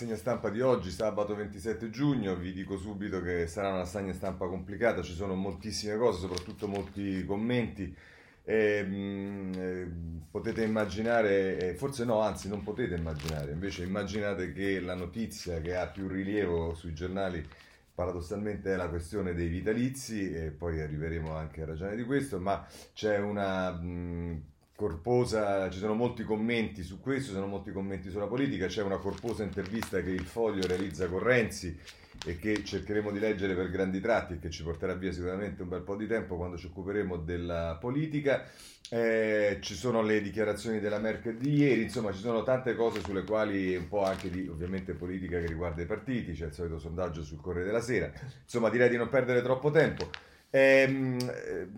Segna stampa di oggi, sabato 27 giugno, vi dico subito che sarà una segna stampa complicata, ci sono moltissime cose, soprattutto molti commenti. E, mh, eh, potete immaginare, eh, forse no, anzi non potete immaginare, invece immaginate che la notizia che ha più rilievo sui giornali paradossalmente è la questione dei vitalizi e poi arriveremo anche a ragione di questo, ma c'è una... Mh, corposa, ci sono molti commenti su questo, ci sono molti commenti sulla politica, c'è una corposa intervista che il Foglio realizza con Renzi e che cercheremo di leggere per grandi tratti e che ci porterà via sicuramente un bel po' di tempo quando ci occuperemo della politica. Eh, ci sono le dichiarazioni della Merkel di ieri, insomma ci sono tante cose sulle quali un po' anche di ovviamente politica che riguarda i partiti, c'è il solito sondaggio sul Corriere della Sera, insomma direi di non perdere troppo tempo. Ehm, eh,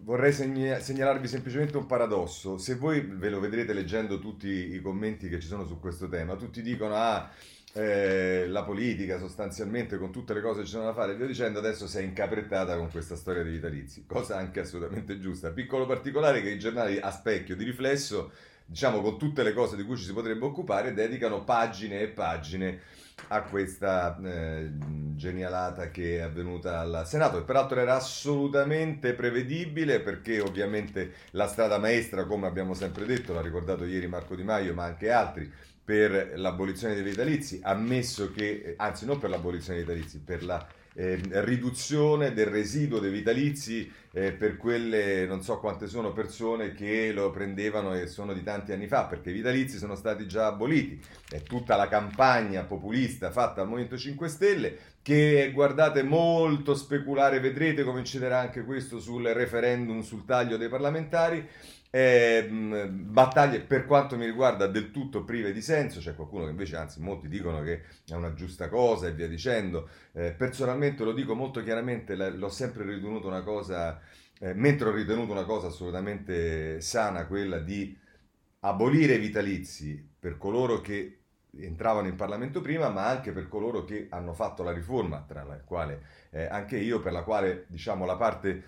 vorrei segna- segnalarvi semplicemente un paradosso. Se voi ve lo vedrete leggendo tutti i commenti che ci sono su questo tema, tutti dicono: Ah, eh, la politica sostanzialmente con tutte le cose che ci sono da fare, via dicendo, adesso si è incaprettata con questa storia dei vitalizi, cosa anche assolutamente giusta. Piccolo particolare che i giornali a specchio di riflesso, diciamo con tutte le cose di cui ci si potrebbe occupare, dedicano pagine e pagine a questa eh, genialata che è avvenuta al Senato, e peraltro era assolutamente prevedibile perché ovviamente la strada maestra, come abbiamo sempre detto, l'ha ricordato ieri Marco Di Maio, ma anche altri, per l'abolizione dei vitalizi, ammesso che, anzi non per l'abolizione dei vitalizi, per la eh, riduzione del residuo dei vitalizi eh, per quelle non so quante sono persone che lo prendevano e sono di tanti anni fa, perché i vitalizi sono stati già aboliti. È tutta la campagna populista fatta al Movimento 5 Stelle che guardate molto speculare, vedrete come inciderà anche questo sul referendum sul taglio dei parlamentari. Eh, battaglie per quanto mi riguarda del tutto prive di senso, c'è qualcuno che invece, anzi molti dicono che è una giusta cosa e via dicendo. Eh, personalmente lo dico molto chiaramente, l'ho sempre ritenuto una cosa, eh, mentre ho ritenuto una cosa assolutamente sana, quella di abolire i vitalizi per coloro che entravano in Parlamento prima, ma anche per coloro che hanno fatto la riforma, tra la quale eh, anche io, per la quale diciamo la parte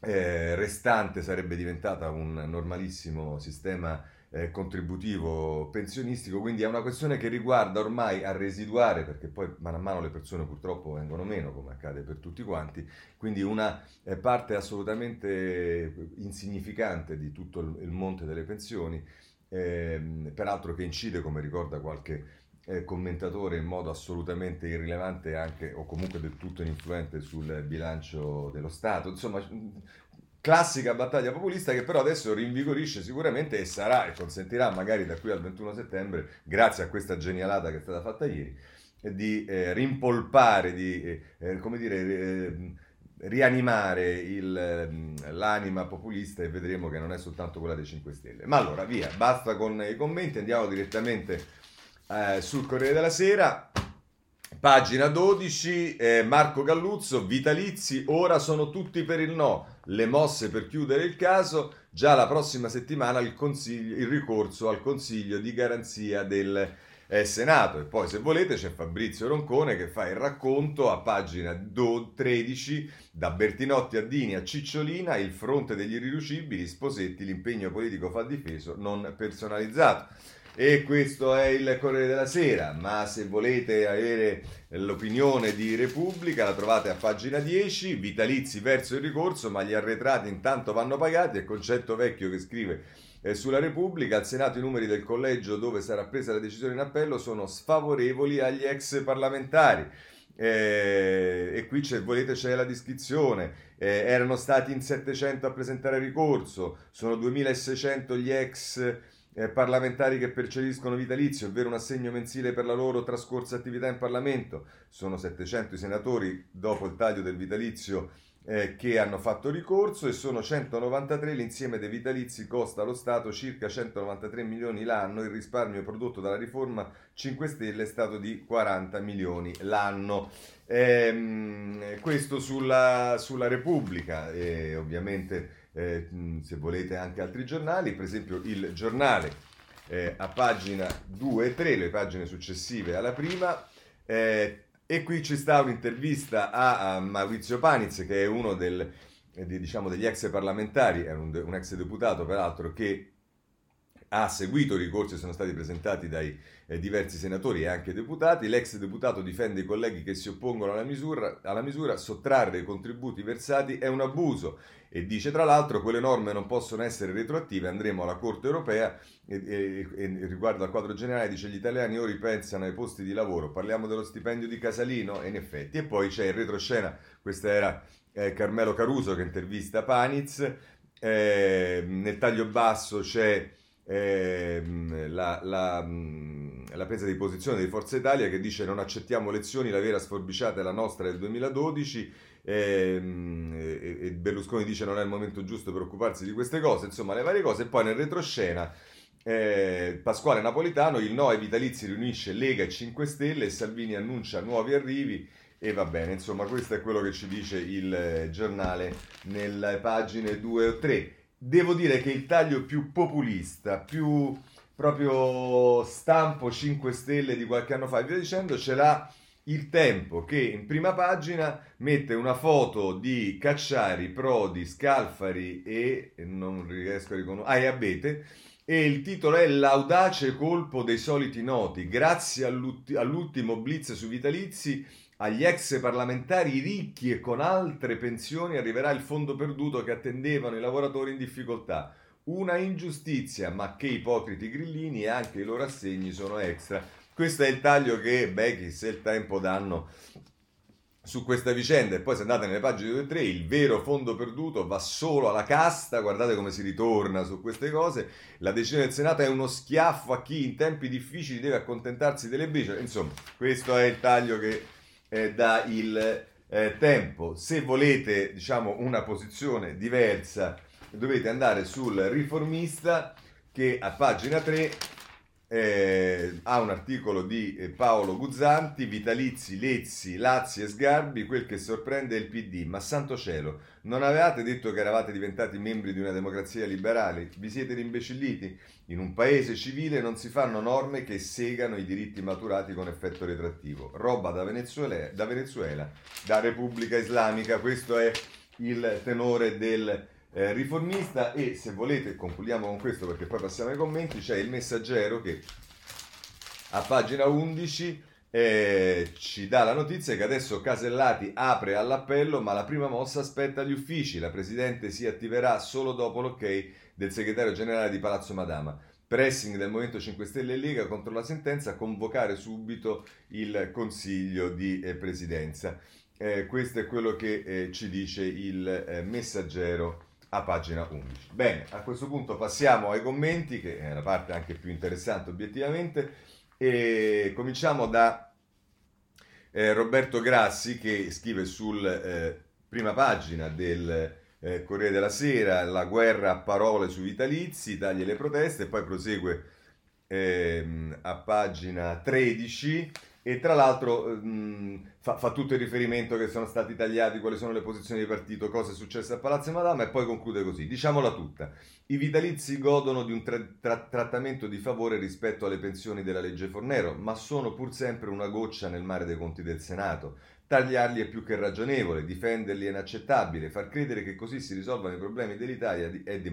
eh, restante sarebbe diventata un normalissimo sistema eh, contributivo pensionistico, quindi è una questione che riguarda ormai a residuare, perché poi mano a mano le persone purtroppo vengono meno, come accade per tutti quanti, quindi una eh, parte assolutamente insignificante di tutto il, il monte delle pensioni, ehm, peraltro che incide, come ricorda qualche eh, commentatore in modo assolutamente irrilevante anche o comunque del tutto ininfluente sul bilancio dello Stato. Insomma, classica battaglia populista che però adesso rinvigorisce sicuramente e sarà e consentirà magari da qui al 21 settembre, grazie a questa genialata che è stata fatta ieri, di eh, rimpolpare, di eh, eh come dire, eh, rianimare il, l'anima populista e vedremo che non è soltanto quella dei 5 Stelle. Ma allora, via, basta con i commenti, andiamo direttamente eh, sul Corriere della Sera. Pagina 12, eh, Marco Galluzzo, vitalizi, ora sono tutti per il no, le mosse per chiudere il caso, già la prossima settimana il, il ricorso al Consiglio di garanzia del eh, Senato. E poi se volete c'è Fabrizio Roncone che fa il racconto a pagina 13, da Bertinotti a Dini a Cicciolina, il fronte degli irriducibili, Sposetti, l'impegno politico fa difeso, non personalizzato. E questo è il Corriere della Sera, ma se volete avere l'opinione di Repubblica la trovate a pagina 10, vitalizi verso il ricorso, ma gli arretrati intanto vanno pagati, è concetto vecchio che scrive eh, sulla Repubblica, al Senato i numeri del collegio dove sarà presa la decisione in appello sono sfavorevoli agli ex parlamentari. Eh, e qui c'è, volete c'è la descrizione, eh, erano stati in 700 a presentare ricorso, sono 2600 gli ex eh, parlamentari che percepiscono vitalizio, ovvero un assegno mensile per la loro trascorsa attività in Parlamento. Sono 700 i senatori dopo il taglio del vitalizio eh, che hanno fatto ricorso e sono 193 l'insieme dei vitalizi costa allo Stato circa 193 milioni l'anno, il risparmio prodotto dalla riforma 5 Stelle è stato di 40 milioni l'anno. Ehm, questo sulla, sulla Repubblica, e ovviamente eh, se volete anche altri giornali, per esempio il giornale eh, a pagina 2 e 3, le pagine successive alla prima, eh, e qui ci sta un'intervista a, a Maurizio Paniz, che è uno del, diciamo, degli ex parlamentari, è un, un ex deputato peraltro, che ha seguito i ricorsi che sono stati presentati dai eh, diversi senatori e anche deputati. L'ex deputato difende i colleghi che si oppongono alla misura, alla misura, sottrarre i contributi versati è un abuso e dice tra l'altro quelle norme non possono essere retroattive, andremo alla Corte europea e, e, e riguardo al quadro generale dice gli italiani ora ripensano ai posti di lavoro, parliamo dello stipendio di Casalino e in effetti e poi c'è il retroscena, questa era eh, Carmelo Caruso che intervista Paniz, eh, nel taglio basso c'è eh, la, la, la, presa di posizione di Forza Italia che dice non accettiamo lezioni, la vera sforbiciata è la nostra del 2012 Ehm, e, e, Berlusconi dice non è il momento giusto per occuparsi di queste cose, insomma le varie cose, e poi nel retroscena eh, Pasquale Napolitano, il no ai vitalizi riunisce Lega e 5 Stelle Salvini annuncia nuovi arrivi e va bene, insomma questo è quello che ci dice il eh, giornale nelle pagine 2 o 3. Devo dire che il taglio più populista, più proprio stampo 5 Stelle di qualche anno fa e via dicendo ce l'ha il Tempo che in prima pagina mette una foto di Cacciari, Prodi, Scalfari e non riesco a riconoscere, ah, e Abete e il titolo è L'audace colpo dei soliti noti. Grazie all'ultimo blitz sui vitalizi agli ex parlamentari ricchi e con altre pensioni arriverà il fondo perduto che attendevano i lavoratori in difficoltà. Una ingiustizia, ma che ipocriti grillini e anche i loro assegni sono extra. Questo è il taglio che beh, chissà il tempo danno su questa vicenda. E poi se andate nelle pagine 2 e 3 il vero fondo perduto va solo alla casta. Guardate come si ritorna su queste cose. La decisione del Senato è uno schiaffo a chi in tempi difficili deve accontentarsi delle briciole. Insomma questo è il taglio che eh, dà il eh, tempo. Se volete diciamo una posizione diversa dovete andare sul riformista che a pagina 3 eh, ha un articolo di eh, Paolo Guzzanti, Vitalizi, Lezzi, Lazzi e Sgarbi, quel che sorprende è il PD, ma santo cielo, non avevate detto che eravate diventati membri di una democrazia liberale? Vi siete rimbecilliti? In un paese civile non si fanno norme che segano i diritti maturati con effetto retrattivo. Roba da Venezuela, da, Venezuela, da Repubblica Islamica, questo è il tenore del eh, riformista e se volete concludiamo con questo perché poi passiamo ai commenti c'è il messaggero che a pagina 11 eh, ci dà la notizia che adesso Casellati apre all'appello ma la prima mossa aspetta gli uffici. La Presidente si attiverà solo dopo l'ok del segretario generale di Palazzo Madama. Pressing del Movimento 5 Stelle e Lega contro la sentenza convocare subito il Consiglio di eh, Presidenza. Eh, questo è quello che eh, ci dice il eh, messaggero a pagina 11. Bene, a questo punto passiamo ai commenti, che è la parte anche più interessante obiettivamente, e cominciamo da eh, Roberto Grassi che scrive sul eh, prima pagina del eh, Corriere della Sera la guerra a parole sui vitalizi, tagli le proteste, e poi prosegue ehm, a pagina 13 e tra l'altro mh, mm, fa, fa, tutto il riferimento che sono stati tagliati, quali sono le posizioni di partito, cosa è successo a Palazzo Madama e poi conclude così, diciamola tutta, i vitalizi godono di un tra- tra- trattamento di favore rispetto alle pensioni della legge Fornero, ma sono pur sempre una goccia nel mare dei conti del Senato. Tagliarli è più che ragionevole, difenderli è inaccettabile, far credere che così si risolvano i problemi dell'Italia è di,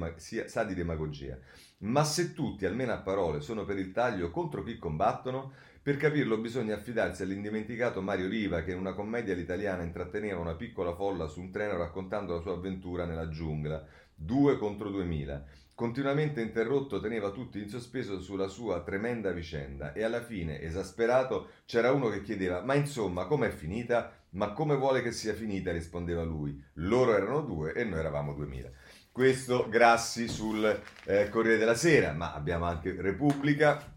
sa di demagogia. Ma se tutti, almeno a parole, sono per il taglio, contro chi combattono? Per capirlo bisogna affidarsi all'indimenticato Mario Riva che in una commedia all'italiana intratteneva una piccola folla su un treno raccontando la sua avventura nella giungla, due contro duemila. Continuamente interrotto teneva tutti in sospeso sulla sua tremenda vicenda e alla fine, esasperato, c'era uno che chiedeva ma insomma com'è finita? Ma come vuole che sia finita? rispondeva lui. Loro erano due e noi eravamo duemila. Questo Grassi sul eh, Corriere della Sera, ma abbiamo anche Repubblica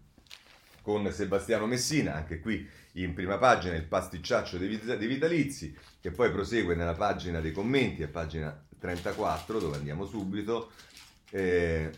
con Sebastiano Messina, anche qui in prima pagina il pasticciaccio dei, vitalizi, che poi prosegue nella pagina dei commenti, a pagina 34, dove andiamo subito. Eh,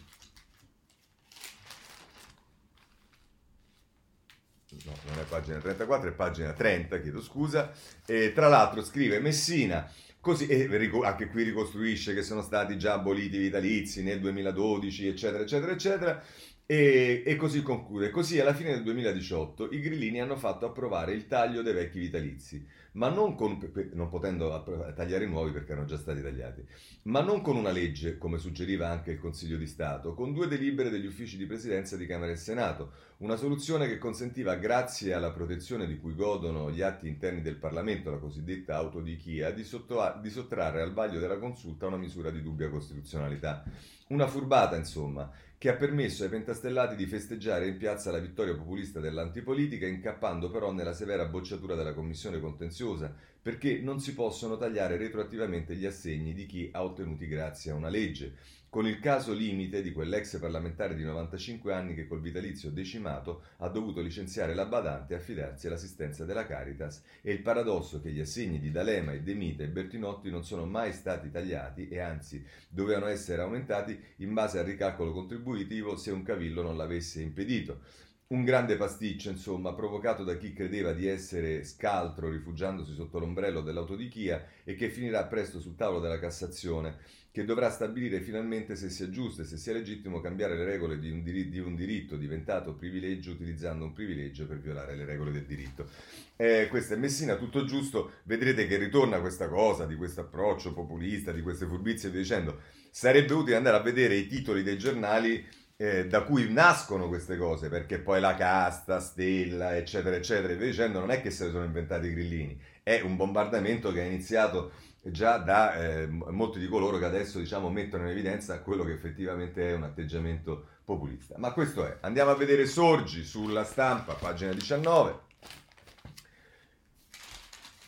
no, non è pagina 34, è pagina 30, chiedo scusa. E tra l'altro scrive Messina, così, e anche qui ricostruisce che sono stati già aboliti i vitalizi nel 2012, eccetera, eccetera, eccetera. E, e, così conclude. Così alla fine del 2018 i grillini hanno fatto approvare il taglio dei vecchi vitalizi, ma non, con, non potendo tagliare i nuovi perché erano già stati tagliati, ma non con una legge, come suggeriva anche il Consiglio di Stato, con due delibere degli uffici di presidenza di Camera e Senato, una soluzione che consentiva, grazie alla protezione di cui godono gli atti interni del Parlamento, la cosiddetta autodichia, di, sotto, di sottrarre al vaglio della consulta una misura di dubbia costituzionalità. Una furbata, insomma, che ha permesso ai pentastellati di festeggiare in piazza la vittoria populista dell'antipolitica, incappando però nella severa bocciatura della commissione contenziosa, perché non si possono tagliare retroattivamente gli assegni di chi ha ottenuti grazie a una legge con il caso limite di quell'ex parlamentare di 95 anni che col vitalizio decimato ha dovuto licenziare la badante e affidarsi all'assistenza della Caritas e il paradosso che gli assegni di D'Alema e De Mita e Bertinotti non sono mai stati tagliati e anzi dovevano essere aumentati in base al ricalcolo contributivo se un cavillo non l'avesse impedito. Un grande pasticcio, insomma, provocato da chi credeva di essere scaltro rifugiandosi sotto l'ombrello dell'autodichia e che finirà presto sul tavolo della Cassazione che dovrà stabilire finalmente se sia giusto e se sia legittimo cambiare le regole di un, dir- di un diritto diventato privilegio utilizzando un privilegio per violare le regole del diritto. Eh, questa è Messina, tutto giusto, vedrete che ritorna questa cosa di questo approccio populista, di queste furbizie e via dicendo. Sarebbe utile andare a vedere i titoli dei giornali eh, da cui nascono queste cose, perché poi la casta, Stella, eccetera, eccetera, dicendo, non è che se le sono inventati i grillini, è un bombardamento che è iniziato già da eh, molti di coloro che adesso diciamo, mettono in evidenza quello che effettivamente è un atteggiamento populista. Ma questo è. Andiamo a vedere Sorgi sulla stampa, pagina 19.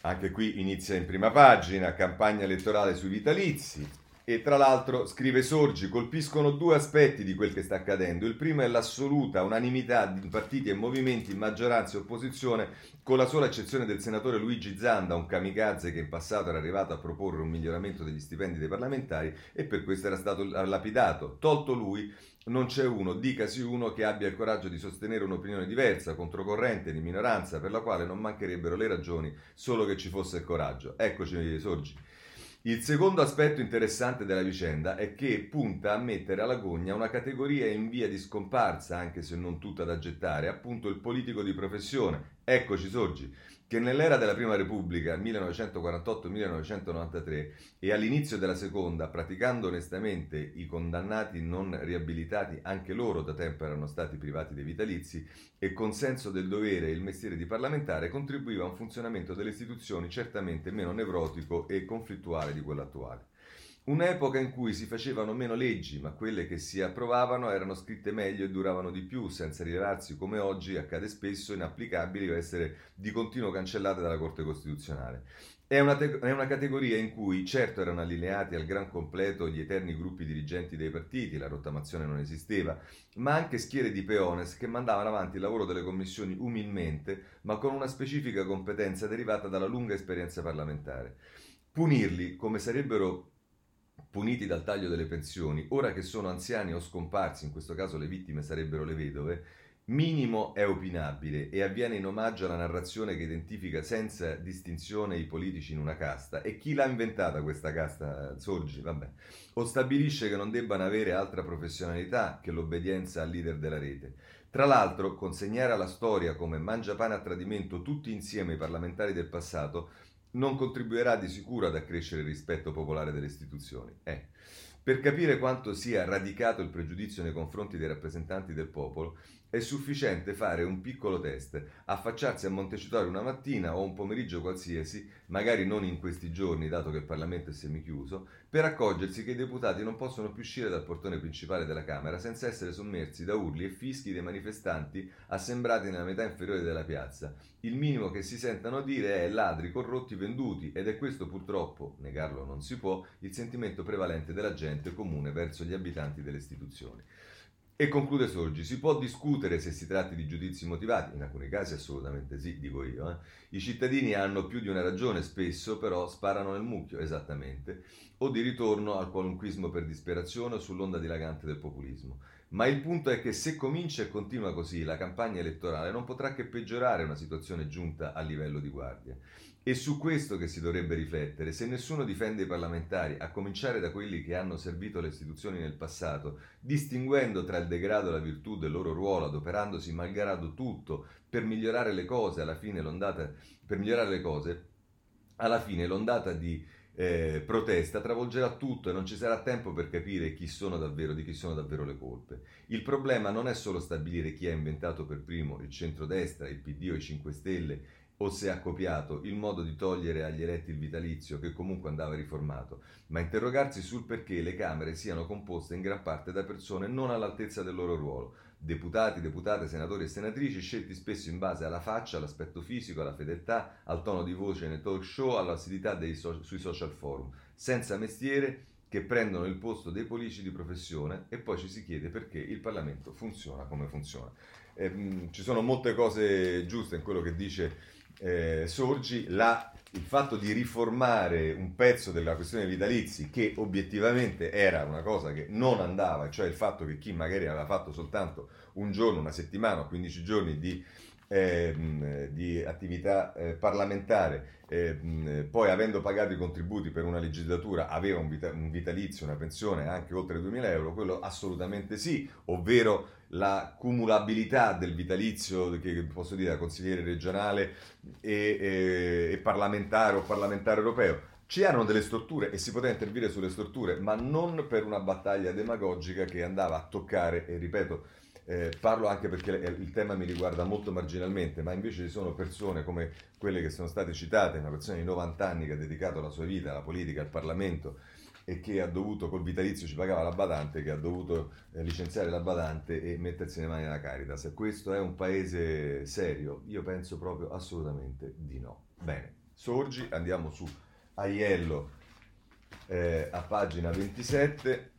Anche qui inizia in prima pagina, campagna elettorale sui vitalizi. E tra l'altro, scrive Sorgi, colpiscono due aspetti di quel che sta accadendo. Il primo è l'assoluta unanimità di partiti e movimenti, maggioranza e opposizione, con la sola eccezione del senatore Luigi Zanda, un kamikaze che in passato era arrivato a proporre un miglioramento degli stipendi dei parlamentari e per questo era stato lapidato. Tolto lui, non c'è uno, dicasi uno, che abbia il coraggio di sostenere un'opinione diversa, controcorrente, di minoranza, per la quale non mancherebbero le ragioni, solo che ci fosse il coraggio. Eccoci, Sorgi. Il secondo aspetto interessante della vicenda è che punta a mettere alla gogna una categoria in via di scomparsa, anche se non tutta da gettare, appunto il politico di professione. Eccoci sorgi che nell'era della Prima Repubblica, 1948-1993, e all'inizio della Seconda, praticando onestamente i condannati non riabilitati, anche loro da tempo erano stati privati dei vitalizi, e con senso del dovere e il mestiere di parlamentare, contribuiva a un funzionamento delle istituzioni certamente meno nevrotico e conflittuale di quello attuale. Un'epoca in cui si facevano meno leggi, ma quelle che si approvavano erano scritte meglio e duravano di più, senza rivelarsi, come oggi accade spesso, inapplicabili o essere di continuo cancellate dalla Corte Costituzionale. È una, te- è una, categoria in cui certo erano allineati al gran completo gli eterni gruppi dirigenti dei partiti, la rottamazione non esisteva, ma anche schiere di peones che mandavano avanti il lavoro delle commissioni umilmente, ma con una specifica competenza derivata dalla lunga esperienza parlamentare. Punirli, come sarebbero puniti dal taglio delle pensioni, ora che sono anziani o scomparsi, in questo caso le vittime sarebbero le vedove, minimo è opinabile e avviene in omaggio alla narrazione che identifica senza distinzione i politici in una casta. E chi l'ha inventata questa casta, Sorgi, vabbè, o stabilisce che non debbano avere altra professionalità che l'obbedienza al leader della rete. Tra l'altro, consegnare alla storia come mangiapane a tradimento tutti insieme i parlamentari del passato non contribuirà di sicuro ad accrescere il rispetto popolare delle istituzioni. Eh. Per capire quanto sia radicato il pregiudizio nei confronti dei rappresentanti del popolo, è sufficiente fare un piccolo test, affacciarsi a Montecitorio una mattina o un pomeriggio qualsiasi, magari non in questi giorni, dato che il Parlamento è semichiuso, per accorgersi che i deputati non possono più uscire dal portone principale della Camera senza essere sommersi da urli e fischi dei manifestanti assembrati nella metà inferiore della piazza. Il minimo che si sentano dire è ladri, corrotti, venduti ed è questo purtroppo, negarlo non si può, il sentimento prevalente della gente comune verso gli abitanti delle istituzioni. E conclude Sorgi, si può discutere se si tratti di giudizi motivati, in alcuni casi assolutamente sì, dico io. Eh. I cittadini hanno più di una ragione, spesso però sparano nel mucchio, esattamente, o di ritorno al qualunquismo per disperazione o sull'onda dilagante del populismo. Ma il punto è che se comincia e continua così la campagna elettorale non potrà che peggiorare una situazione giunta a livello di guardia. È su questo che si dovrebbe riflettere. Se nessuno difende i parlamentari, a cominciare da quelli che hanno servito le istituzioni nel passato, distinguendo tra il degrado e la virtù del loro ruolo, adoperandosi malgrado tutto per migliorare le cose, alla fine l'ondata, cose, alla fine l'ondata di eh, protesta travolgerà tutto e non ci sarà tempo per capire chi sono davvero, di chi sono davvero le colpe. Il problema non è solo stabilire chi ha inventato per primo il centrodestra, il PD o i 5 Stelle o se ha copiato il modo di togliere agli eletti il vitalizio che comunque andava riformato, ma interrogarsi sul perché le Camere siano composte in gran parte da persone non all'altezza del loro ruolo, deputati, deputate, senatori e senatrici scelti spesso in base alla faccia, all'aspetto fisico, alla fedeltà, al tono di voce nei talk show, all'assiduità so- sui social forum, senza mestiere che prendono il posto dei politici di professione e poi ci si chiede perché il Parlamento funziona come funziona. Eh, mh, ci sono molte cose giuste in quello che dice eh, Sorgi, la, il fatto di riformare un pezzo della questione vitalizi che obiettivamente era una cosa che non andava, cioè il fatto che chi magari aveva fatto soltanto un giorno, una settimana, 15 giorni di, eh, di attività eh, parlamentare, eh, poi avendo pagato i contributi per una legislatura aveva un, vita, un vitalizio, una pensione anche oltre 2.000 euro, quello assolutamente sì, ovvero la cumulabilità del vitalizio che posso dire da consigliere regionale e, e, e parlamentare o parlamentare europeo. C'erano delle storture e si poteva intervenire sulle storture, ma non per una battaglia demagogica che andava a toccare, e ripeto, eh, parlo anche perché il tema mi riguarda molto marginalmente, ma invece ci sono persone come quelle che sono state citate, una persona di 90 anni che ha dedicato la sua vita alla politica, al Parlamento, e che ha dovuto, col vitalizio ci pagava la badante, che ha dovuto eh, licenziare la badante e mettersi le mani nella Caritas. Questo è un paese serio? Io penso proprio assolutamente di no. Bene, Sorgi, andiamo su Aiello eh, a pagina 27.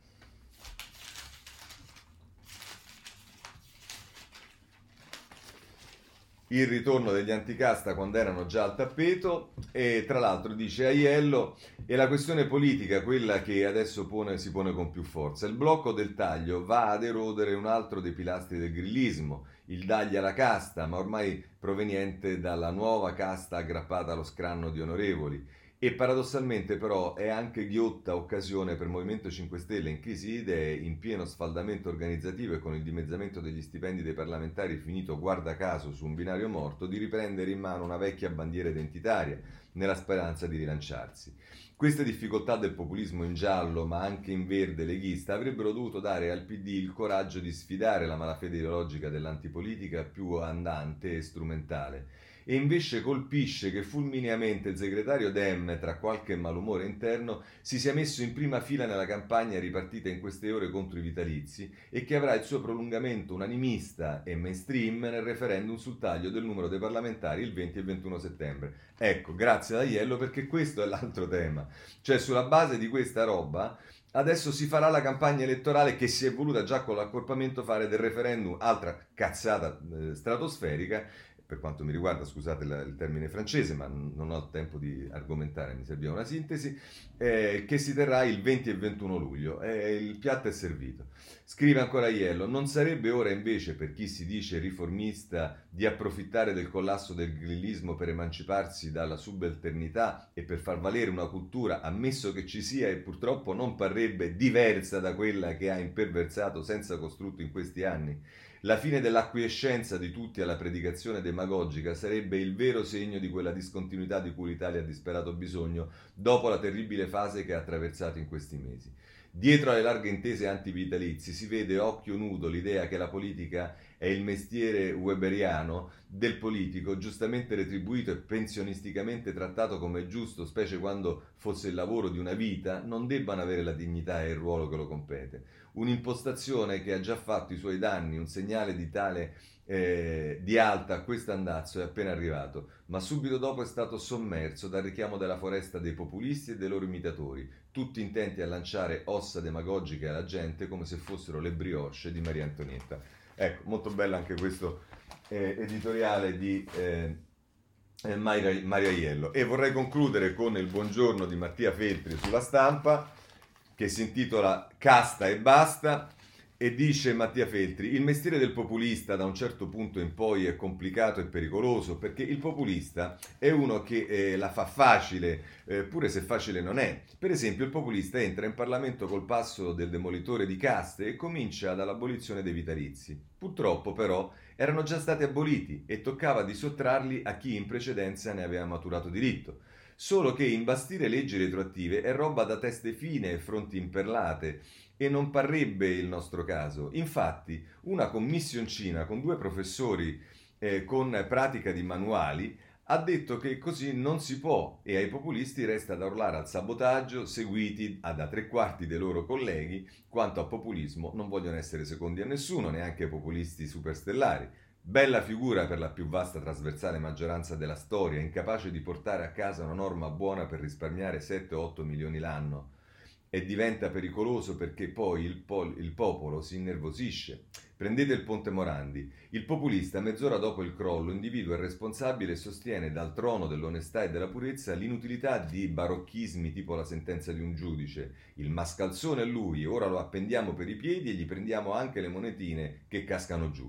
Il ritorno degli anticasta quando erano già al tappeto e tra l'altro dice Aiello e la questione politica, quella che adesso pone, si pone con più forza. Il blocco del taglio va ad erodere un altro dei pilastri del grillismo, il dagli alla casta, ma ormai proveniente dalla nuova casta aggrappata allo scranno di onorevoli e paradossalmente però è anche ghiotta occasione per Movimento 5 Stelle in crisi di idee, in pieno sfaldamento organizzativo e con il dimezzamento degli stipendi dei parlamentari finito guarda caso su un binario morto, di riprendere in mano una vecchia bandiera identitaria nella speranza di rilanciarsi. Queste difficoltà del populismo in giallo, ma anche in verde leghista, avrebbero dovuto dare al PD il coraggio di sfidare la malafede ideologica dell'antipolitica più andante e strumentale e invece colpisce che fulmineamente il segretario Dem, tra qualche malumore interno, si sia messo in prima fila nella campagna ripartita in queste ore contro i vitalizi e che avrà il suo prolungamento unanimista e mainstream nel referendum sul taglio del numero dei parlamentari il 20 e il 21 settembre. Ecco, grazie ad Aiello perché questo è l'altro tema. Cioè sulla base di questa roba adesso si farà la campagna elettorale che si è voluta già con l'accorpamento fare del referendum, altra cazzata eh, stratosferica, per quanto mi riguarda, scusate la, il termine francese, ma non ho tempo di argomentare, mi serviva una sintesi, eh, che si terrà il 20 e 21 luglio. Eh, il piatto è servito. Scrive ancora Iello, non sarebbe ora invece per chi si dice riformista di approfittare del collasso del grillismo per emanciparsi dalla subalternità e per far valere una cultura, ammesso che ci sia e purtroppo non parrebbe diversa da quella che ha imperversato senza costrutto in questi anni? La fine dell'acquiescenza di tutti alla predicazione demagogica sarebbe il vero segno di quella discontinuità di cui l'Italia ha disperato bisogno dopo la terribile fase che ha attraversato in questi mesi. Dietro alle larghe intese antivitalizi si vede occhio nudo l'idea che la politica è il mestiere weberiano del politico, giustamente retribuito e pensionisticamente trattato come giusto, specie quando fosse il lavoro di una vita, non debbano avere la dignità e il ruolo che lo compete. Un'impostazione che ha già fatto i suoi danni, un segnale di tale eh, di alta a questo andazzo è appena arrivato, ma subito dopo è stato sommerso dal richiamo della foresta dei populisti e dei loro imitatori, tutti intenti a lanciare ossa demagogiche alla gente come se fossero le brioche di Maria Antonietta. Ecco, molto bello anche questo eh, editoriale di eh, eh Maria, Maria Iello. E vorrei concludere con il buongiorno di Mattia Feltri sulla stampa, che si intitola Casta e basta E dice Mattia Feltri, il mestiere del populista da un certo punto in poi è complicato e pericoloso perché il populista è uno che eh, la fa facile, eh, pure se facile non è. Per esempio il populista entra in Parlamento col passo del demolitore di caste e comincia dall'abolizione dei vitalizi. Purtroppo però erano già stati aboliti e toccava di sottrarli a chi in precedenza ne aveva maturato diritto. Solo che imbastire leggi retroattive è roba da teste fine e fronti imperlate e non parrebbe il nostro caso. Infatti, una commissioncina con due professori eh, con pratica di manuali ha detto che così non si può e ai populisti resta da urlare al sabotaggio, seguiti da tre quarti dei loro colleghi, quanto a populismo non vogliono essere secondi a nessuno, neanche ai populisti superstellari. Bella figura per la più vasta trasversale maggioranza della storia, incapace di portare a casa una norma buona per risparmiare 7-8 milioni l'anno e diventa pericoloso perché poi il, pol- il, popolo si innervosisce. Prendete il ponte Morandi. Il populista, mezz'ora dopo il crollo, individua il responsabile e sostiene dal trono dell'onestà e della purezza l'inutilità di barocchismi tipo la sentenza di un giudice. Il mascalzone è lui, ora lo appendiamo per i piedi e gli prendiamo anche le monetine che cascano giù.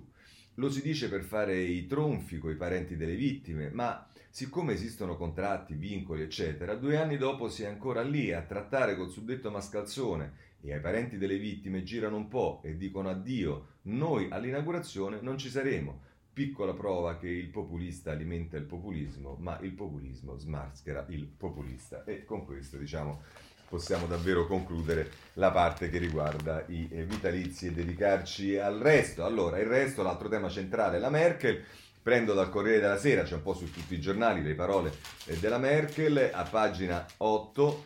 Lo si dice per fare i tronfi coi parenti delle vittime, ma siccome esistono contratti, vincoli, eccetera, due anni dopo si è ancora lì a trattare col suddetto mascalzone e ai parenti delle vittime girano un po' e dicono addio, noi all'inaugurazione non ci saremo. Piccola prova che il populista alimenta il populismo, ma il populismo smaschera il populista. E con questo, diciamo, possiamo davvero concludere la parte che riguarda i eh, vitalizi e dedicarci al resto. Allora, il resto, l'altro tema centrale è la Merkel prendo dal Corriere della Sera, c'è un po' su tutti i giornali le parole eh, della Merkel, a pagina 8.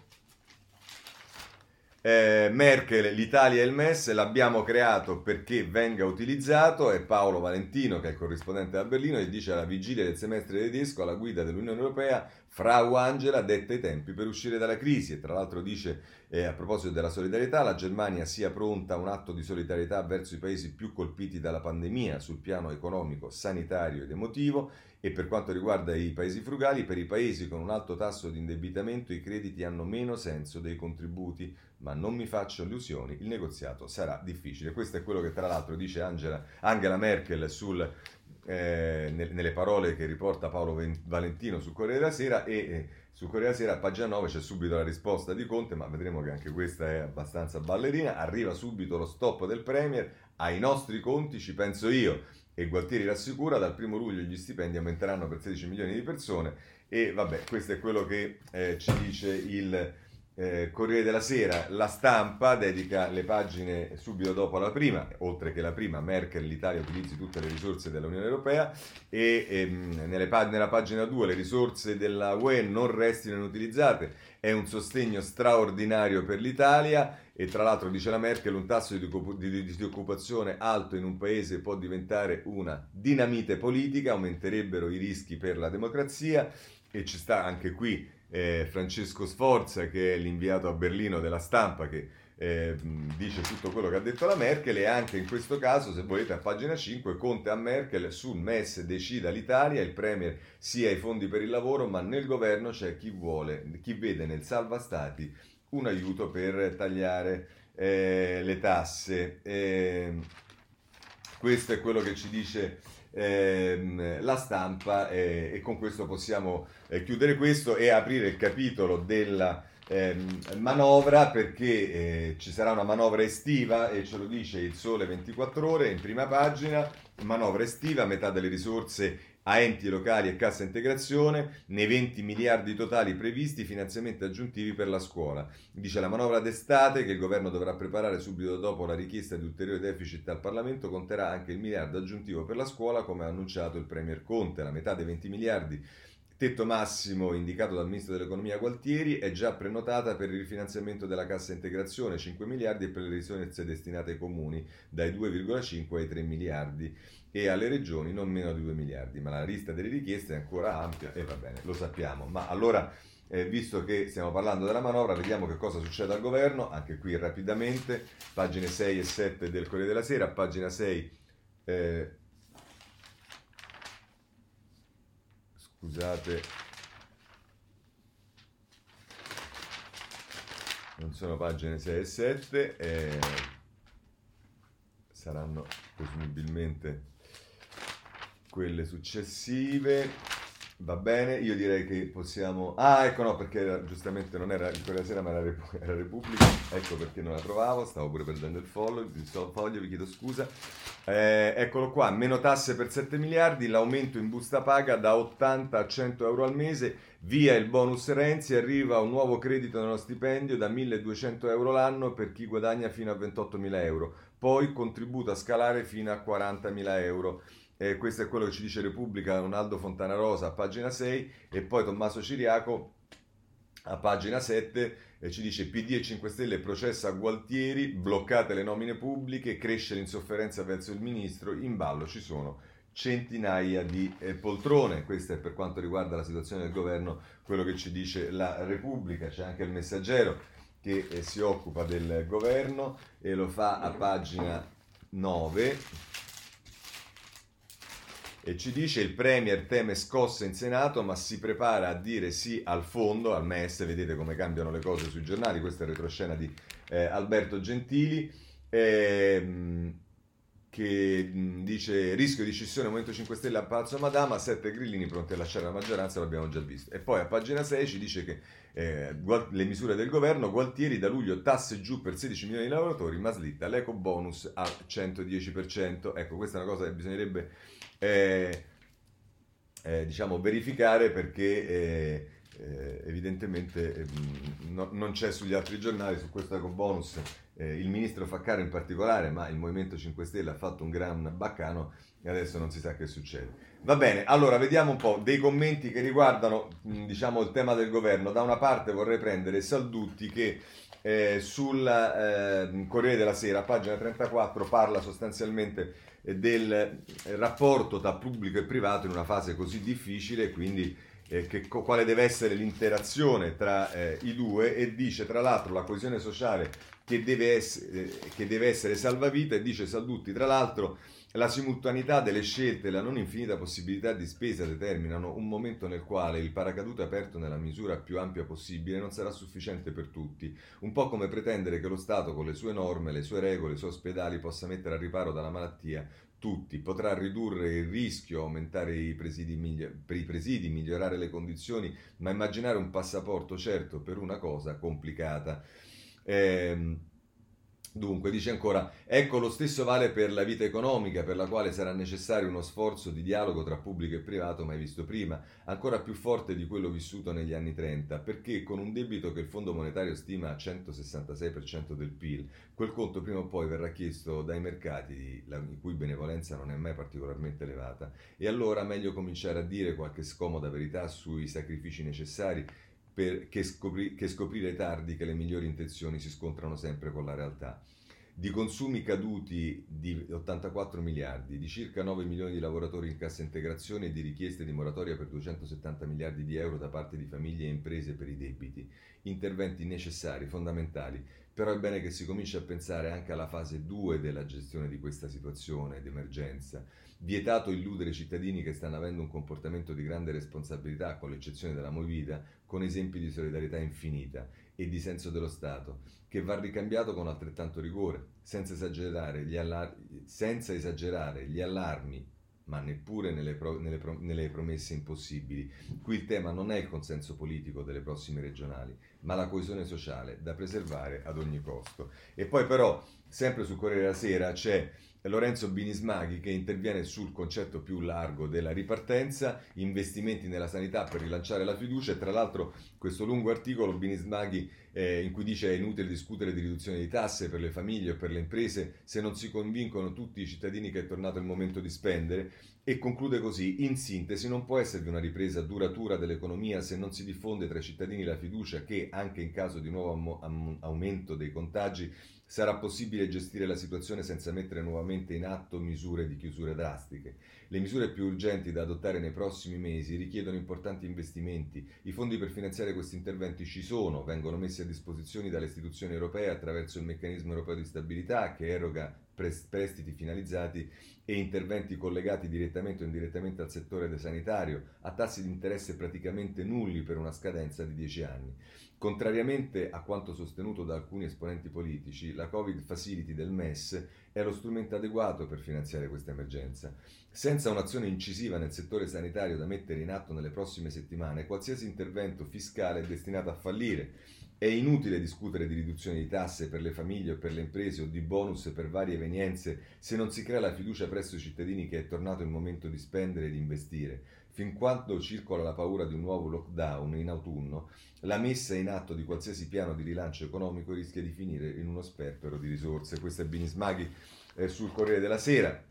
Eh, Merkel, l'Italia e il MES l'abbiamo creato perché venga utilizzato, è Paolo Valentino che è corrispondente da Berlino e dice alla vigilia del semestre tedesco alla guida dell'Unione Europea Frau Angela detta i tempi per uscire dalla crisi e tra l'altro dice eh, a proposito della solidarietà la Germania sia pronta a un atto di solidarietà verso i paesi più colpiti dalla pandemia sul piano economico, sanitario ed emotivo e per quanto riguarda i paesi frugali, per i paesi con un alto tasso di indebitamento i crediti hanno meno senso dei contributi, ma non mi faccio illusioni, il negoziato sarà difficile. Questo è quello che tra l'altro dice Angela, Angela Merkel sul eh, nelle parole che riporta Paolo Valentino su Corriere della Sera e eh, su Corriere della Sera a pagina 9 c'è subito la risposta di Conte, ma vedremo che anche questa è abbastanza ballerina. Arriva subito lo stop del Premier, ai nostri conti ci penso io. E Gualtieri rassicura, dal primo luglio gli stipendi aumenteranno per 16 milioni di persone e vabbè, questo è quello che eh, ci dice il eh, Corriere della Sera, la stampa dedica le pagine subito dopo la prima, oltre che la prima, Merkel, l'Italia utilizzi tutte le risorse dell'Unione Europea e ehm, nelle, nella pagina 2 le risorse della UE non restino inutilizzate, è un sostegno straordinario per l'Italia e tra l'altro dice la Merkel un tasso di disoccupazione alto in un paese può diventare una dinamite politica, aumenterebbero i rischi per la democrazia e ci sta anche qui eh, Francesco Sforza, che è l'inviato a Berlino della stampa, che eh, dice tutto quello che ha detto la Merkel e anche in questo caso, se volete, a pagina 5, Conte a Merkel sul MES decida l'Italia, il Premier sia i fondi per il lavoro, ma nel governo c'è chi vuole, chi vede nel salva stati un aiuto per tagliare eh, le tasse. Eh, questo è quello che ci dice ehm, la stampa eh, e con questo possiamo eh, chiudere questo e aprire il capitolo della ehm, manovra perché eh, ci sarà una manovra estiva e ce lo dice il Sole 24 ore in prima pagina, manovra estiva, metà delle risorse a enti locali e cassa integrazione, nei 20 miliardi totali previsti finanziamenti aggiuntivi per la scuola. Dice la manovra d'estate che il governo dovrà preparare subito dopo la richiesta di ulteriore deficit al Parlamento conterà anche il miliardo aggiuntivo per la scuola come ha annunciato il Premier Conte. La metà dei 20 miliardi tetto massimo indicato dal ministro dell'economia Gualtieri è già prenotata per il rifinanziamento della cassa integrazione 5 miliardi e per le risorse destinate ai comuni dai 2,5 ai 3 miliardi e alle regioni non meno di 2 miliardi, ma la lista delle richieste è ancora ampia e va bene, lo sappiamo. Ma allora, eh, visto che stiamo parlando della manovra, vediamo che cosa succede al governo, anche qui rapidamente, pagine 6 e 7 del Corriere della Sera, pagina 6... Eh, scusate, non sono pagine 6 e 7. Eh, saranno presumibilmente quelle successive. Va bene, io direi che possiamo... Ah, ecco no, perché era, giustamente non era quella sera, ma era, Repu- era Repubblica. Ecco perché non la trovavo, stavo pure perdendo il foglio, il foglio vi chiedo scusa. Eh, eccolo qua, meno tasse per 7 miliardi, l'aumento in busta paga da 80 a 100 euro al mese, via il bonus Renzi, arriva un nuovo credito nello stipendio da 1200 euro l'anno per chi guadagna fino a 28.000 euro, poi contributo a scalare fino a 40.000 euro. Eh, questo è quello che ci dice Repubblica, Ronaldo Fontana Rosa a pagina 6 e poi Tommaso Ciriaco a pagina 7 eh, ci dice PD e 5 Stelle processa Gualtieri, bloccate le nomine pubbliche, cresce l'insofferenza verso il ministro, in ballo ci sono centinaia di eh, poltrone. Questo è per quanto riguarda la situazione del governo, quello che ci dice la Repubblica. C'è anche il messaggero che eh, si occupa del governo e lo fa a pagina 9 e ci dice il Premier teme scosse in Senato ma si prepara a dire sì al fondo, al MES, vedete come cambiano le cose sui giornali, questa è la retroscena di eh, Alberto Gentili, ehm, che dice rischio di scissione Movimento 5 Stelle a Palazzo Madama, sette grillini pronti a lasciare la maggioranza, l'abbiamo già visto. E poi a pagina 6 ci dice che eh, le misure del governo, Gualtieri da luglio tasse giù per 16 milioni di lavoratori, ma slitta l'eco bonus al 110%. Ecco, questa è una cosa che bisognerebbe eh, eh, diciamo, verificare perché eh, eh evidentemente ehm, no, non c'è sugli altri giornali su questo eco bonus eh, il ministro Faccaro in particolare, ma il Movimento 5 Stelle ha fatto un gran baccano e adesso non si sa che succede. Va bene, allora vediamo un po' dei commenti che riguardano diciamo, il tema del governo. Da una parte vorrei prendere Saldutti che eh, sul eh, Corriere della Sera, pagina 34, parla sostanzialmente del rapporto tra pubblico e privato in una fase così difficile, quindi eh, che, quale deve essere l'interazione tra eh, i due e dice tra l'altro la coesione sociale che deve, essere, che deve essere salvavita e dice Saldutti tra l'altro la simultaneità delle scelte e la non infinita possibilità di spesa determinano un momento nel quale il paracadute aperto nella misura più ampia possibile non sarà sufficiente per tutti, un po' come pretendere che lo Stato con le sue norme, le sue regole, i suoi ospedali possa mettere a riparo dalla malattia tutti, potrà ridurre il rischio, aumentare i presidi, per i presidi, migliorare le condizioni, ma immaginare un passaporto certo per una cosa complicata. Eh, Dunque, dice ancora, ecco lo stesso vale per la vita economica, per la quale sarà necessario uno sforzo di dialogo tra pubblico e privato mai visto prima, ancora più forte di quello vissuto negli anni 30, perché con un debito che il Fondo Monetario stima a 166% del PIL, quel conto prima o poi verrà chiesto dai mercati, la cui benevolenza non è mai particolarmente elevata, e allora meglio cominciare a dire qualche scomoda verità sui sacrifici necessari per, che, scopri, che scoprire tardi che le migliori intenzioni si scontrano sempre con la realtà. Di consumi caduti di 84 miliardi, di circa 9 milioni di lavoratori in cassa integrazione e di richieste di moratoria per 270 miliardi di euro da parte di famiglie e imprese per i debiti. Interventi necessari, fondamentali, però è bene che si cominci a pensare anche alla fase 2 della gestione di questa situazione d'emergenza vietato illudere i cittadini che stanno avendo un comportamento di grande responsabilità, con l'eccezione della Movida, con esempi di solidarietà infinita e di senso dello Stato, che va ricambiato con altrettanto rigore, senza esagerare gli, allar- senza esagerare gli allarmi, ma neppure nelle, pro- nelle, pro- nelle promesse impossibili. Qui il tema non è il consenso politico delle prossime regionali, ma la coesione sociale da preservare ad ogni costo. E poi però, sempre sul Corriere della Sera, c'è Lorenzo Binismaghi che interviene sul concetto più largo della ripartenza, investimenti nella sanità per rilanciare la fiducia. E tra l'altro questo lungo articolo Binismaghi eh, in cui dice è inutile discutere di riduzione di tasse per le famiglie o per le imprese se non si convincono tutti i cittadini che è tornato il momento di spendere e conclude così, in sintesi non può esservi una ripresa duratura dell'economia se non si diffonde tra i cittadini la fiducia che anche in caso di nuovo aumento dei contagi sarà possibile gestire la situazione senza mettere nuovamente in atto misure di chiusure drastiche. Le misure più urgenti da adottare nei prossimi mesi richiedono importanti investimenti. I fondi per finanziare questi interventi ci sono, vengono messi a disposizione dalle istituzioni europee attraverso il meccanismo europeo di stabilità che eroga prestiti finalizzati e interventi collegati direttamente o indirettamente al settore sanitario a tassi di interesse praticamente nulli per una scadenza di 10 anni. Contrariamente a quanto sostenuto da alcuni esponenti politici, la Covid Facility del MES è lo strumento adeguato per finanziare questa emergenza. Senza un'azione incisiva nel settore sanitario da mettere in atto nelle prossime settimane, qualsiasi intervento fiscale è destinato a fallire. È inutile discutere di riduzione di tasse per le famiglie o per le imprese o di bonus per varie evenienze se non si crea la fiducia presso i cittadini che è tornato il momento di spendere e di investire. Fin quando circola la paura di un nuovo lockdown in autunno, la messa in atto di qualsiasi piano di rilancio economico rischia di finire in uno sperpero di risorse. Questo è Binismaghi eh, sul Corriere della Sera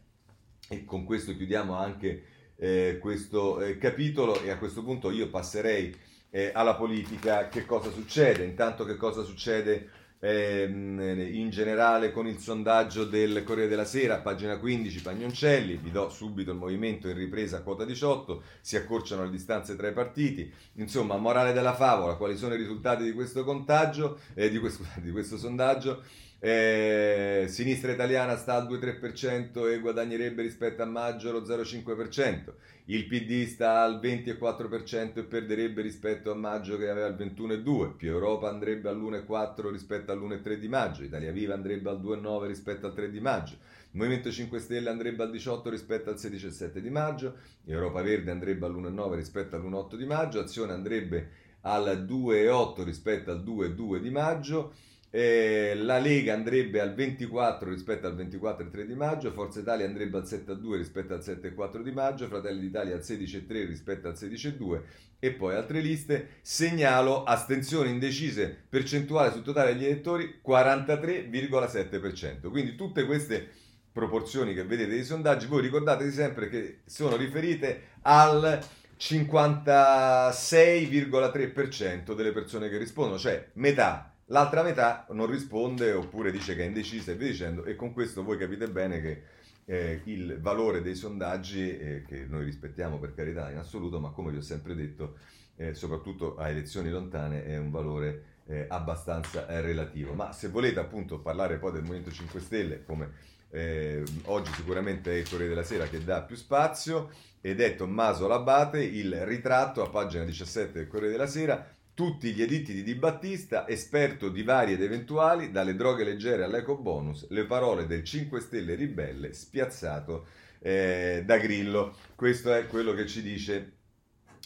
e con questo chiudiamo anche eh, questo eh, capitolo e a questo punto io passerei eh, alla politica. Che cosa succede? Intanto che cosa succede? Ehm, in generale con il sondaggio del Corriere della Sera, pagina 15, Pagnoncelli, vi do subito il movimento in ripresa a quota 18, si accorciano le distanze tra i partiti, insomma, morale della favola, quali sono i risultati di questo contagio, eh, di, questo, di questo sondaggio? Eh, sinistra italiana sta al 2-3% e guadagnerebbe rispetto a maggio lo 0,5%. Il PD sta al 20,4% e perderebbe rispetto a maggio che aveva il 21,2%. Più Europa andrebbe all'1,4% rispetto all'1,3% di maggio. Italia Viva andrebbe al 2,9% rispetto al 3 di maggio. Il Movimento 5 Stelle andrebbe al 18 rispetto al 16,7 di maggio, Europa Verde andrebbe all'1,9 rispetto all'1,8 di maggio, Azione andrebbe al 2,8 rispetto al 2,2 di maggio, eh, la Lega andrebbe al 24 rispetto al 24,3 di maggio, Forza Italia andrebbe al 7,2 rispetto al 7,4 di maggio, Fratelli d'Italia al 16,3 rispetto al 16,2 e poi altre liste. Segnalo astensioni indecise percentuale sul totale degli elettori 43,7%. Quindi tutte queste proporzioni che vedete dei sondaggi, voi ricordatevi sempre che sono riferite al 56,3% delle persone che rispondono, cioè metà L'altra metà non risponde oppure dice che è indecisa e via dicendo e con questo voi capite bene che eh, il valore dei sondaggi, eh, che noi rispettiamo per carità in assoluto, ma come vi ho sempre detto, eh, soprattutto a elezioni lontane, è un valore eh, abbastanza eh, relativo. Ma se volete appunto parlare poi del Movimento 5 Stelle, come eh, oggi sicuramente è il Corriere della Sera che dà più spazio, ed è Tommaso Labate, il ritratto a pagina 17 del Corriere della Sera, tutti gli editti di Di Battista, esperto di vari ed eventuali, dalle droghe leggere all'eco bonus, le parole del 5 Stelle ribelle spiazzato eh, da Grillo. Questo è quello che ci dice